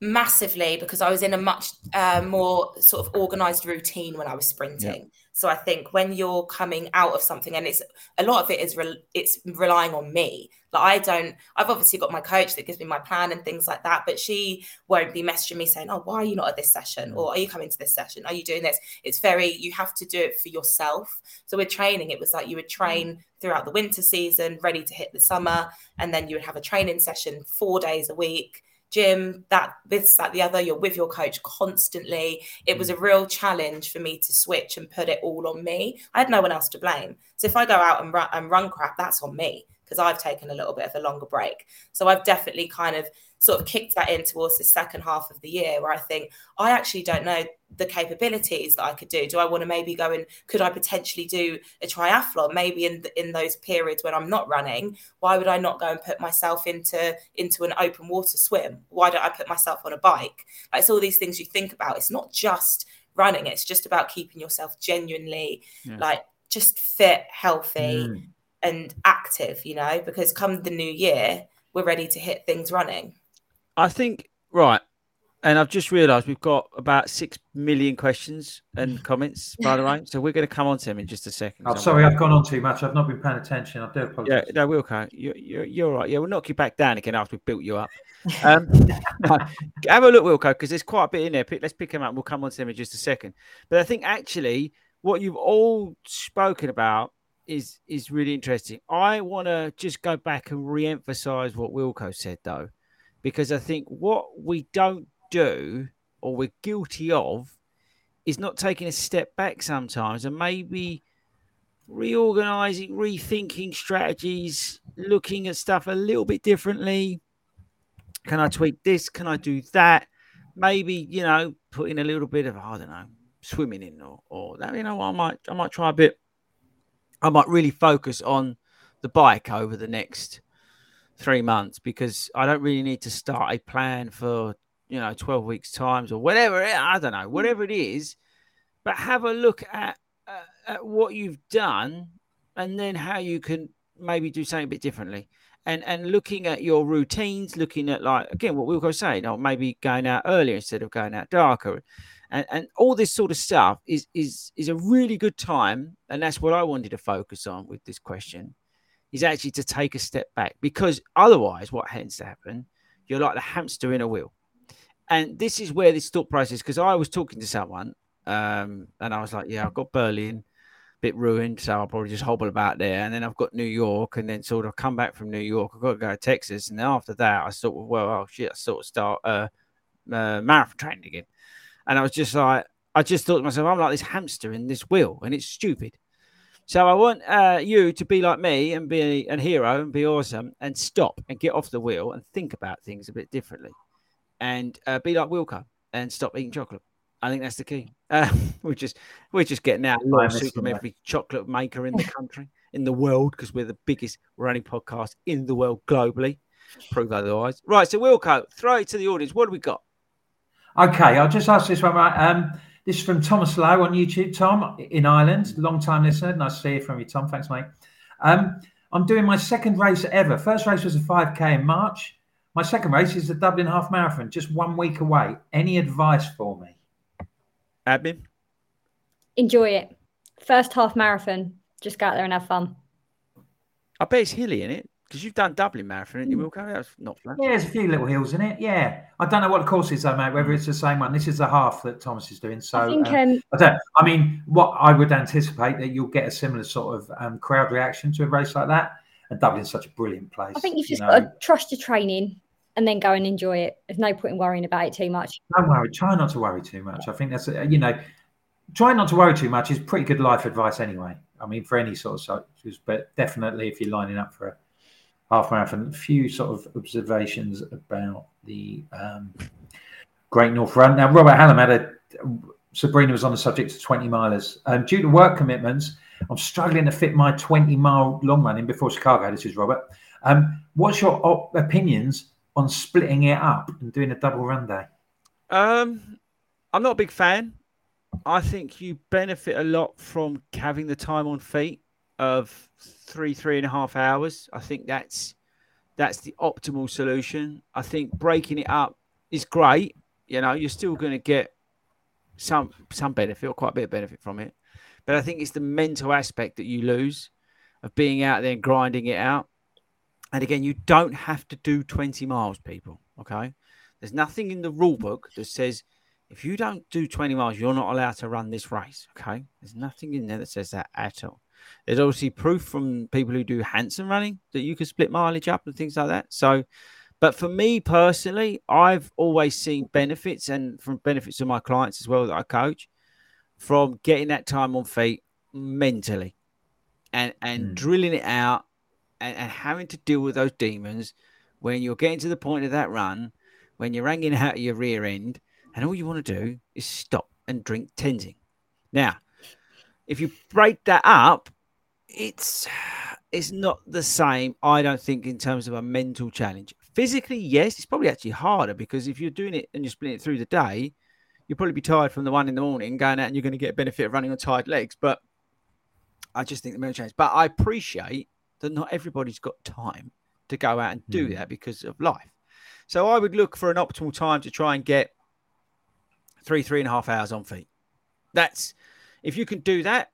Massively because I was in a much uh, more sort of organized routine when I was sprinting. So I think when you're coming out of something, and it's a lot of it is re- it's relying on me. Like I don't, I've obviously got my coach that gives me my plan and things like that, but she won't be messaging me saying, "Oh, why are you not at this session?" or "Are you coming to this session? Are you doing this?" It's very you have to do it for yourself. So with training, it was like you would train throughout the winter season, ready to hit the summer, and then you would have a training session four days a week gym, that this, that, the other. You're with your coach constantly. It was mm. a real challenge for me to switch and put it all on me. I had no one else to blame. So if I go out and run, and run crap, that's on me because I've taken a little bit of a longer break. So I've definitely kind of sort of kicked that in towards the second half of the year where I think I actually don't know the capabilities that I could do. Do I want to maybe go and could I potentially do a triathlon maybe in in those periods when I'm not running? Why would I not go and put myself into into an open water swim? Why don't I put myself on a bike? Like, it's all these things you think about. It's not just running. It's just about keeping yourself genuinely yeah. like just fit, healthy, mm. and active, you know, because come the new year, we're ready to hit things running. I think, right. And I've just realised we've got about six million questions and [LAUGHS] comments, by the way. So we're going to come on to them in just a second. Oh, sorry, I've gone on too much. I've not been paying attention. I do apologise. Yeah, no, Wilko, you're, you're, you're right. Yeah, we'll knock you back down again after we've built you up. [LAUGHS] Um, have a look, Wilko, because there's quite a bit in there. Let's pick them up. We'll come on to them in just a second. But I think actually what you've all spoken about is is really interesting. I want to just go back and re-emphasize what Wilko said though, because I think what we don't do or we're guilty of is not taking a step back sometimes and maybe reorganizing, rethinking strategies, looking at stuff a little bit differently. Can I tweak this? Can I do that? Maybe, you know, put in a little bit of, I don't know, swimming in or, or that, you know, I might, I might try a bit. I might really focus on the bike over the next three months because I don't really need to start a plan for, you know, 12 weeks times or whatever. I don't know, whatever it is, but have a look at, uh, at what you've done and then how you can maybe do something a bit differently. And and looking at your routines, looking at like again what we were saying, or maybe going out earlier instead of going out darker, and and all this sort of stuff is is is a really good time, and that's what I wanted to focus on with this question, is actually to take a step back because otherwise, what tends to happen, you're like the hamster in a wheel, and this is where this thought process. Because I was talking to someone, um, and I was like, yeah, I've got Berlin a bit ruined, so I'll probably just hobble about there. And then I've got New York, and then sort of come back from New York. I've got to go to Texas, and then after that, I sort of well, oh shit, I sort of start uh, uh, marathon training again. And I was just like, I just thought to myself, I'm like this hamster in this wheel, and it's stupid. So I want uh, you to be like me and be a hero and be awesome and stop and get off the wheel and think about things a bit differently, and uh, be like Wilko and stop eating chocolate. I think that's the key. [LAUGHS] Uh, we're just we're just getting out lawsuit from every chocolate maker in the [LAUGHS] country, in the world, because we're the biggest running podcast in the world globally. Prove otherwise. Right, so Wilko, throw it to the audience. What do we got? Okay, I'll just ask this one. Right, um, this is from Thomas Lowe on YouTube. Tom in Ireland, long time listener. Nice to hear from you, Tom. Thanks, mate. Um, I'm doing my second race ever. First race was a 5k in March. My second race is the Dublin Half Marathon, just one week away. Any advice for me? Admin? Enjoy it. First half marathon. Just go out there and have fun. I bet it's hilly in it because you've done Dublin Marathon, and you, will go. That's not flat. Yeah, there's a few little hills in it. Yeah, I don't know what the course is though, mate. Whether it's the same one. This is the half that Thomas is doing. So I, think, um, um, I don't. I mean, what I would anticipate that you'll get a similar sort of um, crowd reaction to a race like that. And Dublin's such a brilliant place. I think you've just you know. got to trust your training and then go and enjoy it. There's no point in worrying about it too much. Don't worry. Try not to worry too much. I think that's you know, try not to worry too much is pretty good life advice anyway. I mean, for any sort of subjects, but definitely if you're lining up for a half marathon, a few sort of observations about the um, Great North Run. Now, Robert Hallam had a Sabrina was on the subject of 20 milers. Um, due to work commitments, I'm struggling to fit my 20 mile long run in before Chicago. This is Robert. Um, what's your op- opinions on splitting it up and doing a double run day? Um, I'm not a big fan. I think you benefit a lot from having the time on feet of three, three and a half hours. I think that's that's the optimal solution. I think breaking it up is great. You know, you're still going to get some some benefit or quite a bit of benefit from it, but I think it's the mental aspect that you lose of being out there and grinding it out. And again, you don't have to do 20 miles, people. Okay. There's nothing in the rule book that says if you don't do 20 miles, you're not allowed to run this race. Okay. There's nothing in there that says that at all. There's obviously proof from people who do Hanson running that you can split mileage up and things like that. So, but for me personally, I've always seen benefits and from benefits of my clients as well that I coach from getting that time on feet mentally and and mm. drilling it out and, and having to deal with those demons when you're getting to the point of that run, when you're hanging out of your rear end, and all you want to do is stop and drink Tenzing. Now, if you break that up, it's it's not the same. I don't think in terms of a mental challenge. Physically, yes, it's probably actually harder because if you're doing it and you're splitting it through the day, you'll probably be tired from the one in the morning going out and you're going to get a benefit of running on tired legs. But I just think the mental challenge. But I appreciate that not everybody's got time to go out and do Mm. that because of life. So I would look for an optimal time to try and get three, three and a half hours on feet. That's if you can do that,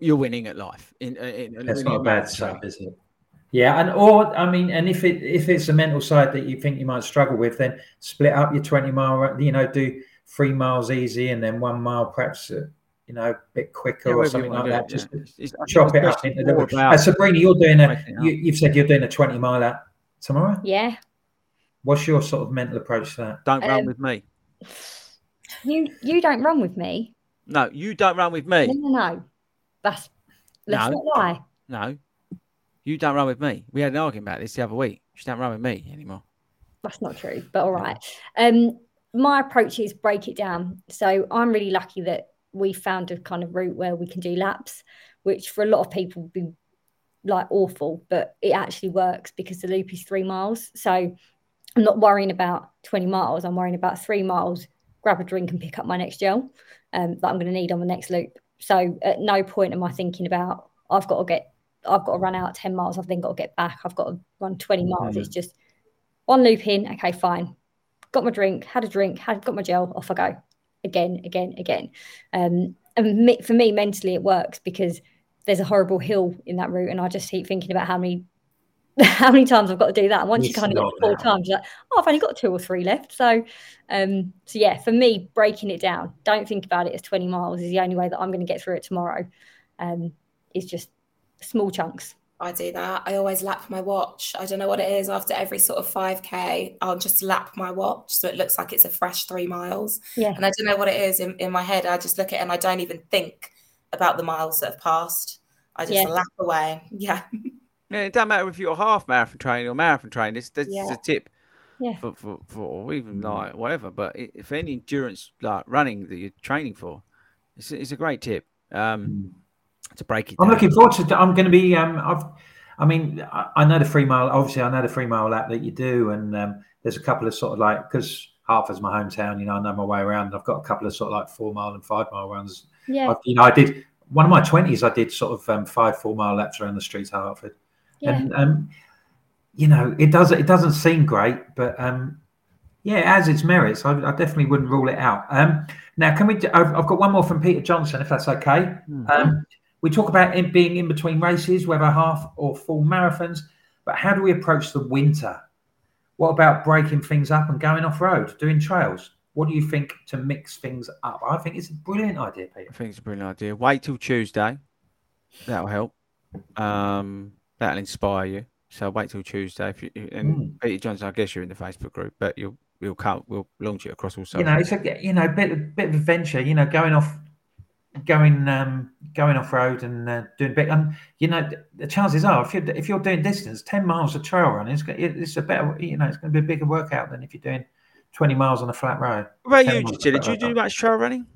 you're winning at life. In, in, in That's not a bad life. setup, is it? Yeah, and or I mean, and if it if it's a mental side that you think you might struggle with, then split up your twenty mile. You know, do three miles easy and then one mile perhaps. Uh, you know, a bit quicker Yeah, or something like that. do, Just yeah. It's- it's- chop it up into more the. Uh, Sabrina, you're doing a. You, you've said you're doing a twenty mile out tomorrow. Yeah. What's your sort of mental approach to that? Don't run Um, with me. You you don't run with me. No, you don't run with me. No, no, no. That's let's No. not lie. No, you don't run with me. We had an argument about this the other week. You don't run with me anymore. That's not true, but all right. Um, my approach is break it down. So I'm really lucky that we found a kind of route where we can do laps, which for a lot of people would be like awful, but it actually works because the loop is three miles. So I'm not worrying about 20 miles. I'm worrying about three miles, grab a drink and pick up my next gel um, that I'm going to need on the next loop. So at no point am I thinking about I've got to get, I've got to run out 10 miles. I've then got to get back. I've got to run 20 miles. It's just one loop in. Okay, fine. Got my drink, had a drink, had got my gel. Off I go again, again, again. Um, and me, for me, mentally, it works because there's a horrible hill in that route, and I just keep thinking about how many [LAUGHS] how many times I've got to do that. And once you It's kind of get four that. times, you're like, oh, I've only got two or three left. So, um, so yeah, for me, breaking it down, don't think about it as 20 miles is the only way that I'm going to get through it tomorrow. Um, is just small chunks. I do that. I always lap my watch. I don't know what it is. After every sort of 5K, I'll just lap my watch so it looks like it's a fresh three miles. Yeah. And I don't know what it is in, in my head. I just look at it and I don't even think about the miles that have passed. I just Yeah. lap away. Yeah. [LAUGHS] Yeah, it doesn't matter if you're half marathon training or marathon training. This, this is a tip Yeah. for, for, for or even like whatever. But i- if any endurance like running that you're training for, it's, a- it's a great tip um, to break it I'm down. looking forward to. I'm going to be. Um, I've. I mean, I, I know the three mile. Obviously, I know the three mile lap that you do, and um, there's a couple of sort of like because Hartford's my hometown. You know, I know my way around. I've got a couple of sort of like four mile and five mile runs. Yeah. I've, you know, I did one of my twenties. I did sort of um, five four mile laps around the streets of Hartford, Yeah. and um, you know, it does. It doesn't seem great, but um, yeah, it has its merits. I, I definitely wouldn't rule it out. Um, now, can we? do- I've, I've got one more from Peter Johnson, if that's okay. Um, we talk about it being in between races, whether half or full marathons, but how do we approach the winter? What about breaking things up and going off road, doing trails? What do you think to mix things up? I think it's a brilliant idea, Peter. I think it's a brilliant idea. Wait till Tuesday. That'll help. Um, that'll inspire you. So wait till Tuesday. If you and Mm. Peter Johnson, I guess you're in the Facebook group, but you'll we'll come we'll launch it across all Social. you know, it's a you know bit of bit of adventure. You know, going off, going um, going off road and uh, doing a bit. And you know, the- chances are, if you're if you're doing distance, ten miles of trail running, it's, it's a better. You know, it's going to be a bigger workout than if you're doing twenty miles on a flat road. What about you, miles Gisela? on a Do you do much trail running?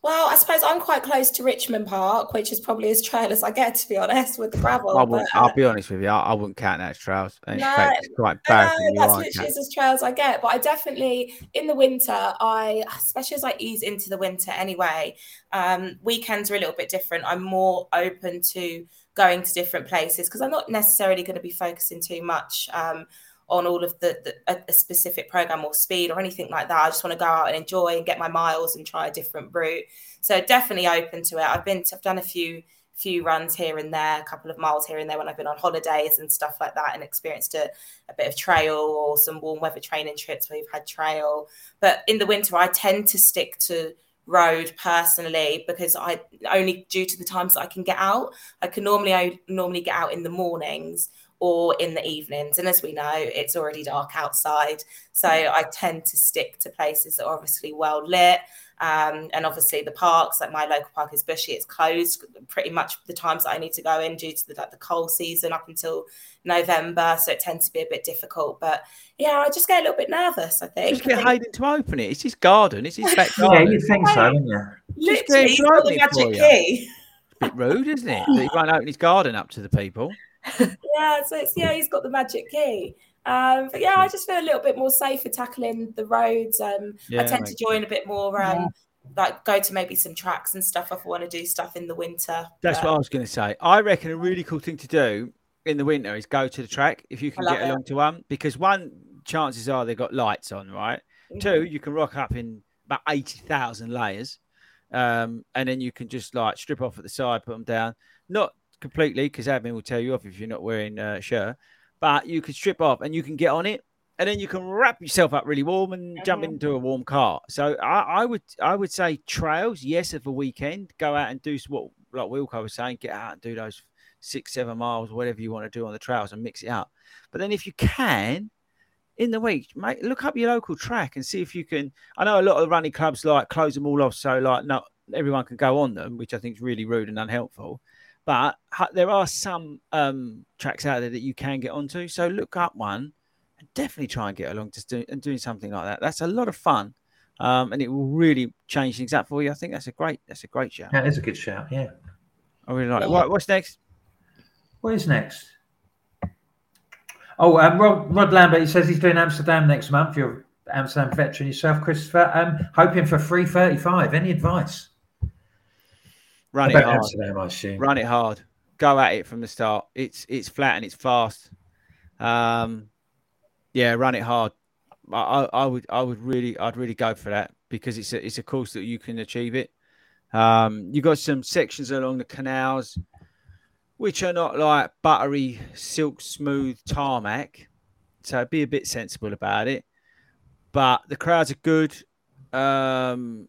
Well, I suppose I'm quite close to Richmond Park, which is probably as trail as I get, to be honest, with the gravel. I but, wouldn't, uh, I'll be honest with you. I, I wouldn't count that as trails. No, it's quite embarrassing. you that's literally as trail as I get. But I definitely, in the winter, I, especially as I ease into the winter anyway, um, weekends are a little bit different. I'm more open to going to different places because I'm not necessarily going to be focusing too much um, on all of the, the a, a specific program or speed or anything like that. I just want to go out and enjoy and get my miles and try a different route. So definitely open to it. I've been, to, I've done a few few runs here and there, a couple of miles here and there when I've been on holidays and stuff like that, and experienced a, a bit of trail or some warm weather training trips where we've had trail. But in the winter, I tend to stick to road personally because I only due to the times that I can get out. I can normally I normally get out in the mornings or in the evenings. And as we know, it's already dark outside. So I tend to stick to places that are obviously well lit. Um, and obviously the parks, like my local park is Bushy, it's closed pretty much the times that I need to go in due to the, like the cold season up until November. So it tends to be a bit difficult. But yeah, I just get a little bit nervous, I think. Just get I Hayden to open it. It's his garden. It's his back Yeah, you think so, wouldn't you? Just get Literally, him he's to got the magic for you. key. bit rude, isn't it? That he won't open his garden up to the people. Yeah, so it's yeah, he's got the magic key. Um, but yeah, I just feel a little bit more safer tackling the roads. Um, I tend to join a bit more, um, like go to maybe some tracks and stuff if I want to do stuff in the winter. That's But- what I was going to say. I reckon a really cool thing to do in the winter is go to the track if you can get it. along to one, because one, chances are they've got lights on, right? Mm-hmm. Two, you can rock up in about 80,000 layers. Um, and then you can just like strip off at the side, put them down. Not completely, because admin will tell you off if you're not wearing uh, a shirt, but you can strip off and you can get on it. And then you can wrap yourself up really warm and jump Mhm. into a warm car. So I, I would I would say trails, yes, of a weekend, go out and do what like Wilko was saying, get out and do those six, seven miles, whatever you want to do on the trails and mix it up. But then if you can, in the week, mate, look up your local track and see if you can. I know a lot of the running clubs like close them all off, so like not everyone can go on them, which I think is really rude and unhelpful. But hu- there are some um, tracks out there that you can get onto. So look up one and definitely try and get along to do, and doing something like that. That's a lot of fun, um, and it will really change things up for you. I think that's a great that's a great shout. That is a good shout. Yeah. I really like it. What, what's next? What is next? Oh, um, Rod, Rod Lambert. He says he's doing Amsterdam next month. You're Amsterdam veteran yourself, Christopher. Um, hoping for three thirty-five. Any advice? Run it hard. Amsterdam, I assume. Run it hard. Go at it from the start. It's it's flat and it's fast. Um, yeah, run it hard. I, I, I would I would really I'd really go for that because it's a it's a course that you can achieve it. Um, you got some sections along the canals, which are not like buttery, silk smooth tarmac. So be a bit sensible about it. But the crowds are good. Um,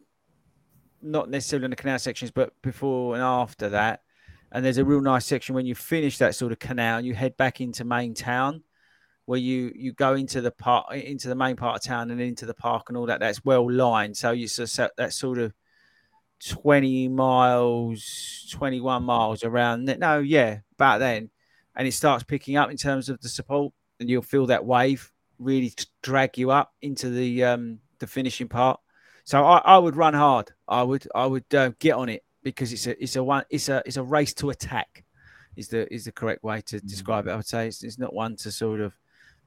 not necessarily on the canal sections, but before and after that. And there's a real nice section when you finish that sort of canal, and you head back into main town, where you you go into the park, into the main part of town, and into the park and all that. That's well lined, so you so that sort of twenty miles, twenty one miles around. No, yeah, about then, and it starts picking up in terms of the support, and you'll feel that wave really drag you up into the um the finishing part. So I, I would run hard. I would I would uh, get on it because it's a it's a one it's a it's a race to attack is the is the correct way to describe it. I would say it's, it's not one to sort of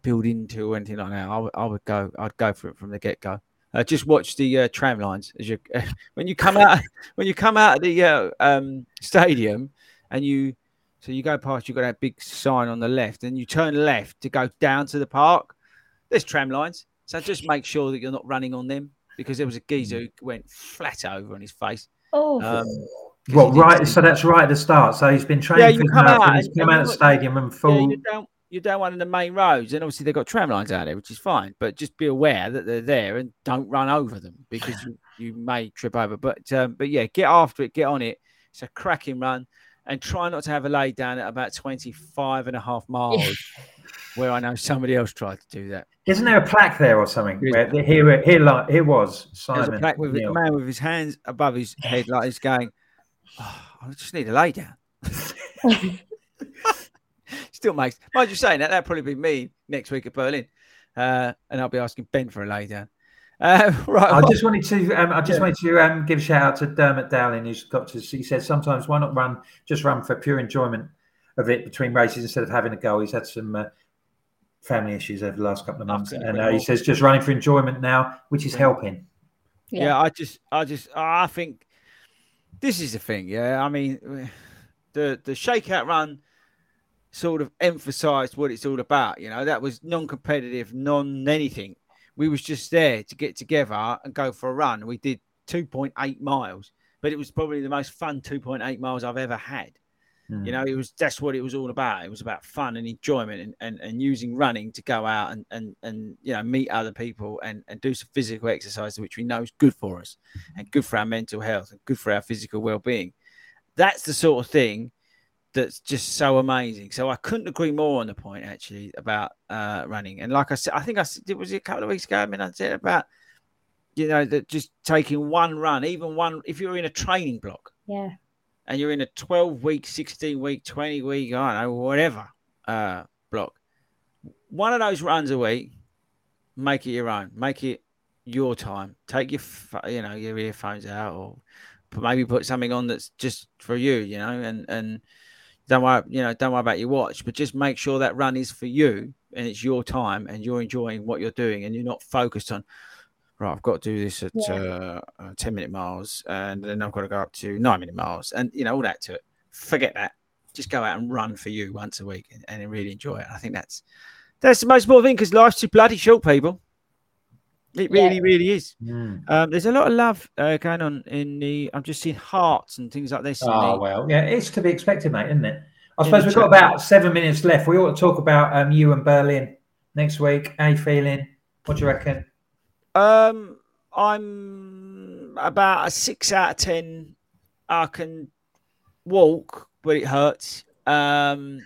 build into or anything like that. I would I would go I'd go for it from the get go. Uh, just watch the uh, tram lines as you [LAUGHS] when you come out [LAUGHS] when you come out of the uh, um, stadium and you so you go past you've got that big sign on the left and you turn left to go down to the park. There's tram lines, so just make sure that you're not running on them because there was a geezer who went flat over on his face. Oh, Um, Well, right. So that's right at the start. So he's been training Yeah, for you his come marathon. out He's come out of the stadium and Yeah, full. you're down, you're down one of the main roads, and obviously they've got tram lines out there, which is fine. But just be aware that they're there and don't run over them because you, you may trip over. But um, but yeah, get after it, get on it. It's a cracking run, and try not to have a lay down at about 25 and a half miles, where I know somebody else tried to do that. Isn't there a plaque there or something? There Where, here, here, like, here was Simon. There's Simon. a plaque with a man with his hands above his head, like he's going, "Oh, I just need a lay down. [LAUGHS] Still makes, mind you saying that, that'll probably be me next week at Berlin. Uh, and I'll be asking Ben for a lay down. Uh, [LAUGHS] right. I what- just wanted to. Um, I just Yeah. wanted to um, give a shout out to Dermot Dowling, who's got to. He says sometimes why not run just run for pure enjoyment of it between races instead of having a goal. He's had some uh, family issues over the last couple of months, and uh, he says just running for enjoyment now, which is helping. yeah. I just, I just, I think this is the thing. Yeah, I mean, [SIGHS] the the shakeout run sort of emphasised what it's all about. You know, that was non-competitive, non-anything. We was just there to get together and go for a run. We did 2.8 miles, but it was probably the most fun 2.8 miles I've ever had. Hmm. You know, it was that's what it was all about. It was about fun and enjoyment and, and, and using running to go out and, and, and you know meet other people and, and do some physical exercise, which we know is good for us and good for our mental health and good for our physical well being. That's the sort of thing that's just so amazing. So I couldn't agree more on the point actually about uh, running. And like I said, I think I said, was it a couple of weeks ago. I mean, I said about you know that just taking one run, even one, if you're in a training block, Yeah. and you're in a 12 week, 16 week, 20 week, I don't know, whatever uh, block, one of those runs a week, make it your own, make it your time. Take your, you know, your earphones out, or maybe put something on that's just for you, you know, and and don't worry, you know, don't worry about your watch, but just make sure that run is for you and it's your time and you're enjoying what you're doing and you're not focused on. Right, I've got to do this at Yeah. uh, uh, ten minute miles, and then I've got to go up to nine minute miles, and you know all that to it. Forget that. Just go out and run for you once a week and, and really enjoy it. I think that's that's the most important thing because life's too bloody short, people. It Yeah. really, really is. Mm. Um, there's a lot of love uh, going on in the. I'm just seeing hearts and things like this. Oh well, yeah, it's to be expected, mate, isn't it? I suppose we've got about seven minutes left. We ought to talk about um, you and Berlin next week. How you feeling? What do you reckon? Um, I'm about a six out of ten. I can walk, but it hurts. Um,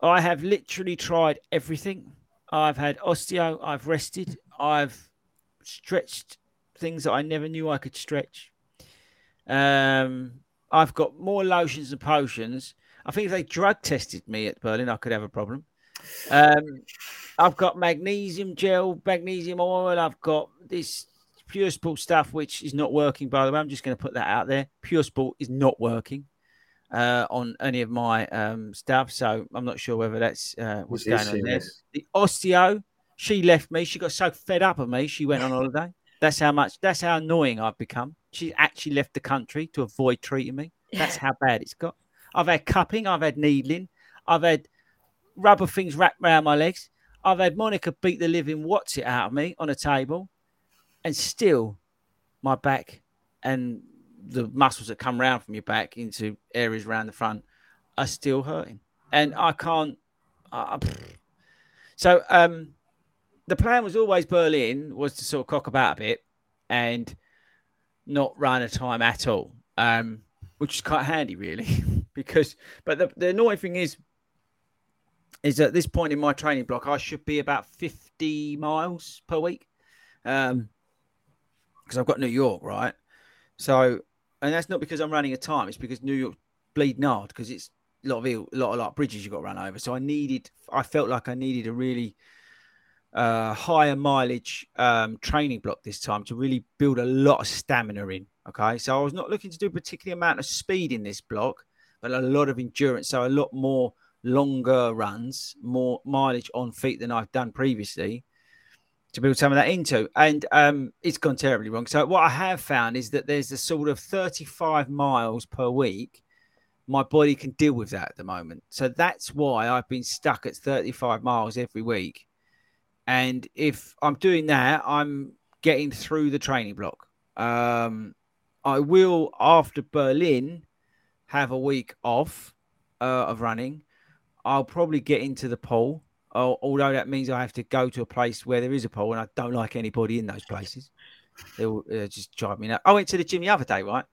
I have literally tried everything. I've had osteo. I've rested. I've stretched things that I never knew I could stretch. Um, I've got more lotions and potions. I think if they drug tested me at Berlin, I could have a problem. Um, I've got magnesium gel, magnesium oil. I've got this Pure Sport stuff, which is not working, by the way. I'm just going to put that out there. Pure Sport is not working uh, on any of my um, stuff. So I'm not sure whether that's uh, what's going on there. The osteo, she left me. She got so fed up of me, she went on holiday. [LAUGHS] That's how much, that's how annoying I've become. She actually left the country to avoid treating me. That's how bad it's got. I've had cupping, I've had needling, I've had rubber things wrapped around my legs. I've had Monica beat the living what's it out of me on a table, and still my back and the muscles that come round from your back into areas around the front are still hurting, and I can't. Uh, so, um, the plan was always Berlin was to sort of cock about a bit and not run a time at all, um, which is quite handy, really, [LAUGHS] because. But the, the annoying thing is, is at this point in my training block, I should be about 50 miles per week. Um, because I've got New York, right? So, and that's not because I'm running a time, it's because New York bleeding hard because it's a lot of a lot of like bridges you've got to run over. So I needed, I felt like I needed a really uh, higher mileage um, training block this time to really build a lot of stamina in. Okay, so I was not looking to do a particular amount of speed in this block, but a lot of endurance. So a lot more longer runs, more mileage on feet than I've done previously to build some of that into. And um, it's gone terribly wrong. So what I have found is that there's a sort of 35 miles per week. My body can deal with that at the moment. So that's why I've been stuck at 35 miles every week. And if I'm doing that, I'm getting through the training block. Um, I will, after Berlin, have a week off uh, of running. I'll probably get into the pool, al- although that means I have to go to a place where there is a pool, and I don't like anybody in those places. They'll uh, just drive me nuts. I went to the gym the other day, right?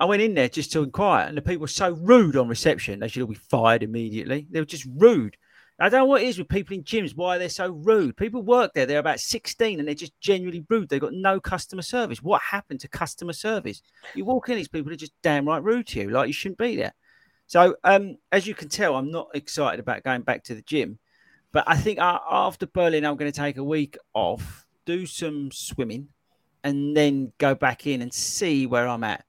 I went in there just to inquire, and the people were so rude on reception. They should all be fired immediately. They were just rude. I don't know what it is with people in gyms, why they're so rude. People work there, they're about 16 and they're just genuinely rude. They've got no customer service. What happened to customer service? You walk in, these people are just damn right rude to you, like you shouldn't be there. So, um, as you can tell, I'm not excited about going back to the gym. But I think after Berlin, I'm going to take a week off, do some swimming, and then go back in and see where I'm at.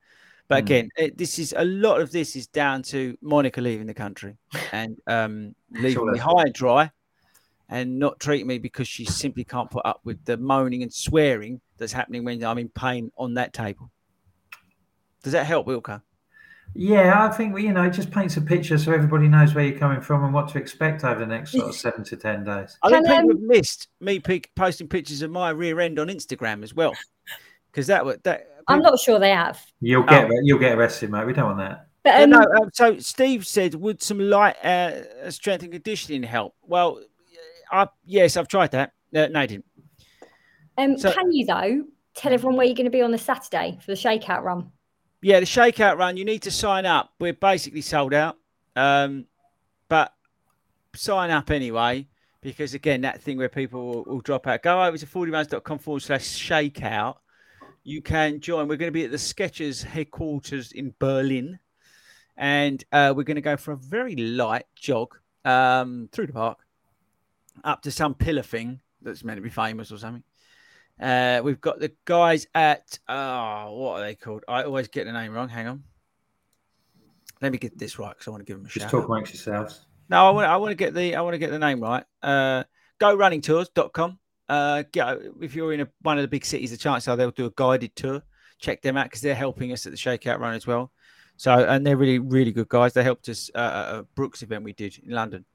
But Mm. again, it, this is a lot of this is down to Monica leaving the country and um, [LAUGHS] leaving me high and dry, and not treating me because she simply can't put up with the moaning and swearing that's happening when I'm in pain on that table. Does that help, Wilko? Yeah, I think you know, it just paints a picture so everybody knows where you're coming from and what to expect over the next sort of seven to ten days. I think people um, have missed me pic- posting pictures of my rear end on Instagram as well, because that would that. I'm not sure they have. You'll get you'll get arrested, mate. We don't want that. But Uh, um, no, um, so Steve said, would some light uh, strength and conditioning help? Well, I yes, I've tried that. Uh, no, I didn't. um, so- can you though tell everyone where you're going to be on the Saturday for the shakeout run? yeah, the shakeout run, you need to sign up. We're basically sold out. Um, but sign up anyway, because again, that thing where people will, will drop out. Go over to 40runs.com forward slash shakeout. You can join. We're going to be at the Skechers headquarters in Berlin. And uh, we're going to go for a very light jog um, through the park up to some pillar thing that's meant to be famous or something. Uh, we've got the guys at oh, what are they called? I always get the name wrong. Hang on. Let me get this right because I want to give them a Just shout. Just talk amongst yourselves. No, I want I want to get the I want to get the name right. Uh, GoRunningTours.com. Uh, if you're in a, one of the big cities, the chances are they'll do a guided tour. Check them out because they're helping us at the Shakeout Run as well. So and they're really really good guys. They helped us uh, at a Brooks event we did in London.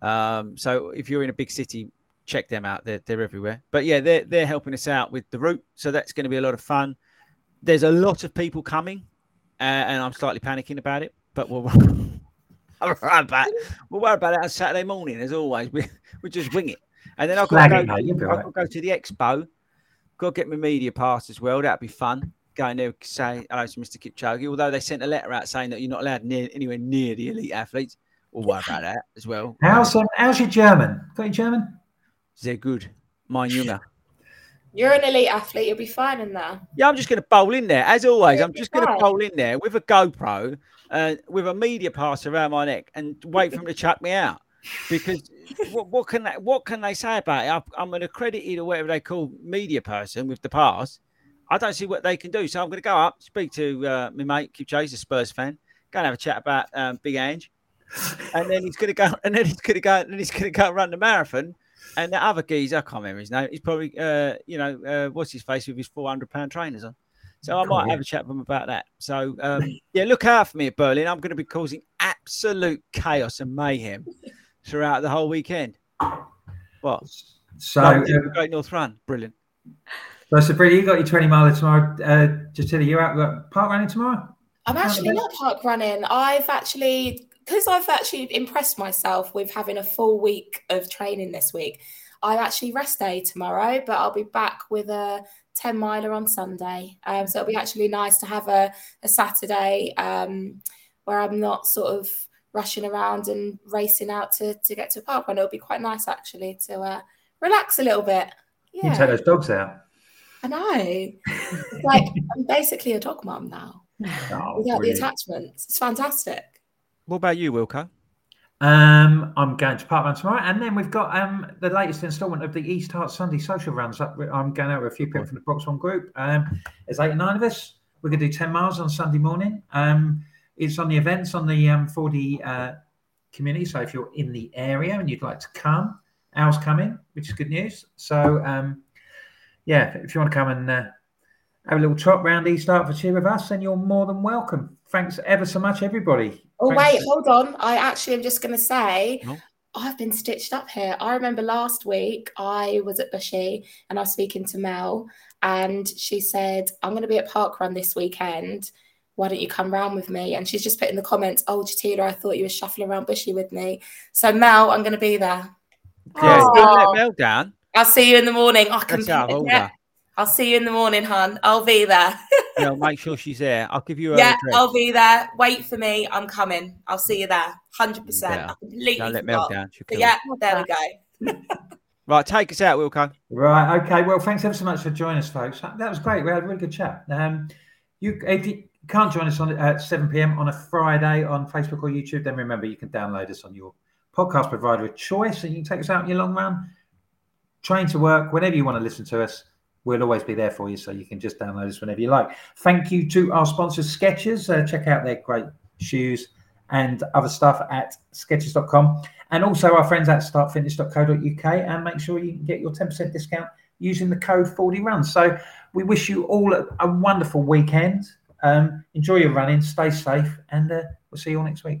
Um, so if you're in a big city, check them out. They're they're everywhere. But yeah, they're they're helping us out with the route. So that's going to be a lot of fun. There's a lot of people coming, uh, and I'm slightly panicking about it. But we'll [LAUGHS] we'll worry about it on Saturday morning as always. We we just wing it, and then I've got Flag to it, go. mate, you'll I've all right. got to go to the expo. Got to get my media pass as well. That'd be fun. Going there, say hello to Mr. Kipchoge. Although they sent a letter out saying that you're not allowed near anywhere near the elite athletes. We'll worry about that as well. How's um, how's your German? Got your German? They're good. Mein Junge. You're an elite athlete. You'll be fine in there. Yeah, I'm just going to bowl in there as always. I'm just going to bowl in there with a GoPro, uh, with a media pass around my neck, and wait for them to chuck me out. Because what, what can they, what can they say about it? I'm an accredited or whatever they call media person with the pass. I don't see what they can do, so I'm going to go up, speak to uh, my mate Kipchoge, a Spurs fan, go and have a chat about um, Big Ange, and then he's going [LAUGHS] to go, and then he's going to go, and then he's going to go run the marathon. And the other geezer, I can't remember his name. He's probably, uh, you know, uh, what's his face with his 400 pound trainers on. So I might yeah. have a chat with him about that. So um, yeah, look out for me at Berlin. I'm going to be causing absolute chaos and mayhem throughout the whole weekend. What? So, Like, uh, Great North Run, brilliant. so Sabrina, you got your 20 miler tomorrow. Uh, Jatila, you out got park running tomorrow? I'm actually not park running. I've actually, because I've actually impressed myself with having a full week of training this week. I actually rest day tomorrow, but I'll be back with a 10 miler on Sunday. Um, so it'll be actually nice to have a, a Saturday um, where I'm not sort of rushing around and racing out to, to get to a park run. It'll be quite nice actually to uh, relax a little bit. You can Yeah, take those dogs out. I know. Like I'm basically a dog mum now Oh, without the attachments. It's fantastic. What about you, Wilko? Um, I'm going to Parkrun tomorrow, and then we've got um the latest instalment of the East Herts Sunday social runs. Up, I'm going out with a few people from the Box One group. Um, there's eight or nine of us. We're going to do ten miles on Sunday morning. Um, it's on the events on the um 40 uh, community. So if you're in the area and you'd like to come, Al's coming, which is good news. So um, yeah, if you want to come and uh, have a little trot round East Hertfordshire with us, then you're more than welcome. Thanks ever so much, everybody. Oh Thanks. wait, hold on. I actually am just going to say No. I've been stitched up here. I remember last week I was at Bushy and I was speaking to Mel, and she said, "I'm going to be at Parkrun this weekend. Why don't you come round with me?" And she's just put in the comments, "Oh, Jatila, I thought you were shuffling around Bushy with me." So Mel, I'm going to be there. Yeah, Oh. let Mel down. I'll see you in the morning. I can. That's out of yeah, [LAUGHS] order. I'll see you in the morning, hun. I'll be there. [LAUGHS] Yeah, make sure she's there. I'll give you her yeah, address. I'll be there. Wait for me. I'm coming. I'll see you there. Hundred percent. Yeah. I completely Don't let Mel forgot. down. She'll But kill yeah, you. there we go. [LAUGHS] Right, take us out, Wilko. Right. Okay. Well, thanks ever so much for joining us, folks. That was great. We had a really good chat. Um, you, if you can't join us on at 7 p.m. on a Friday on Facebook or YouTube, then remember you can download us on your podcast provider of choice, and you can take us out in your long run, train to work, whenever you want to listen to us. We'll always be there for you, so you can just download us whenever you like. Thank you to our sponsors, Skechers. Uh, check out their great shoes and other stuff at skechers.com and also our friends at startfitness.co.uk and make sure you get your 10% discount using the code 40 runs so we wish you all a, a wonderful weekend um, enjoy your running stay safe and uh, we'll see you all next week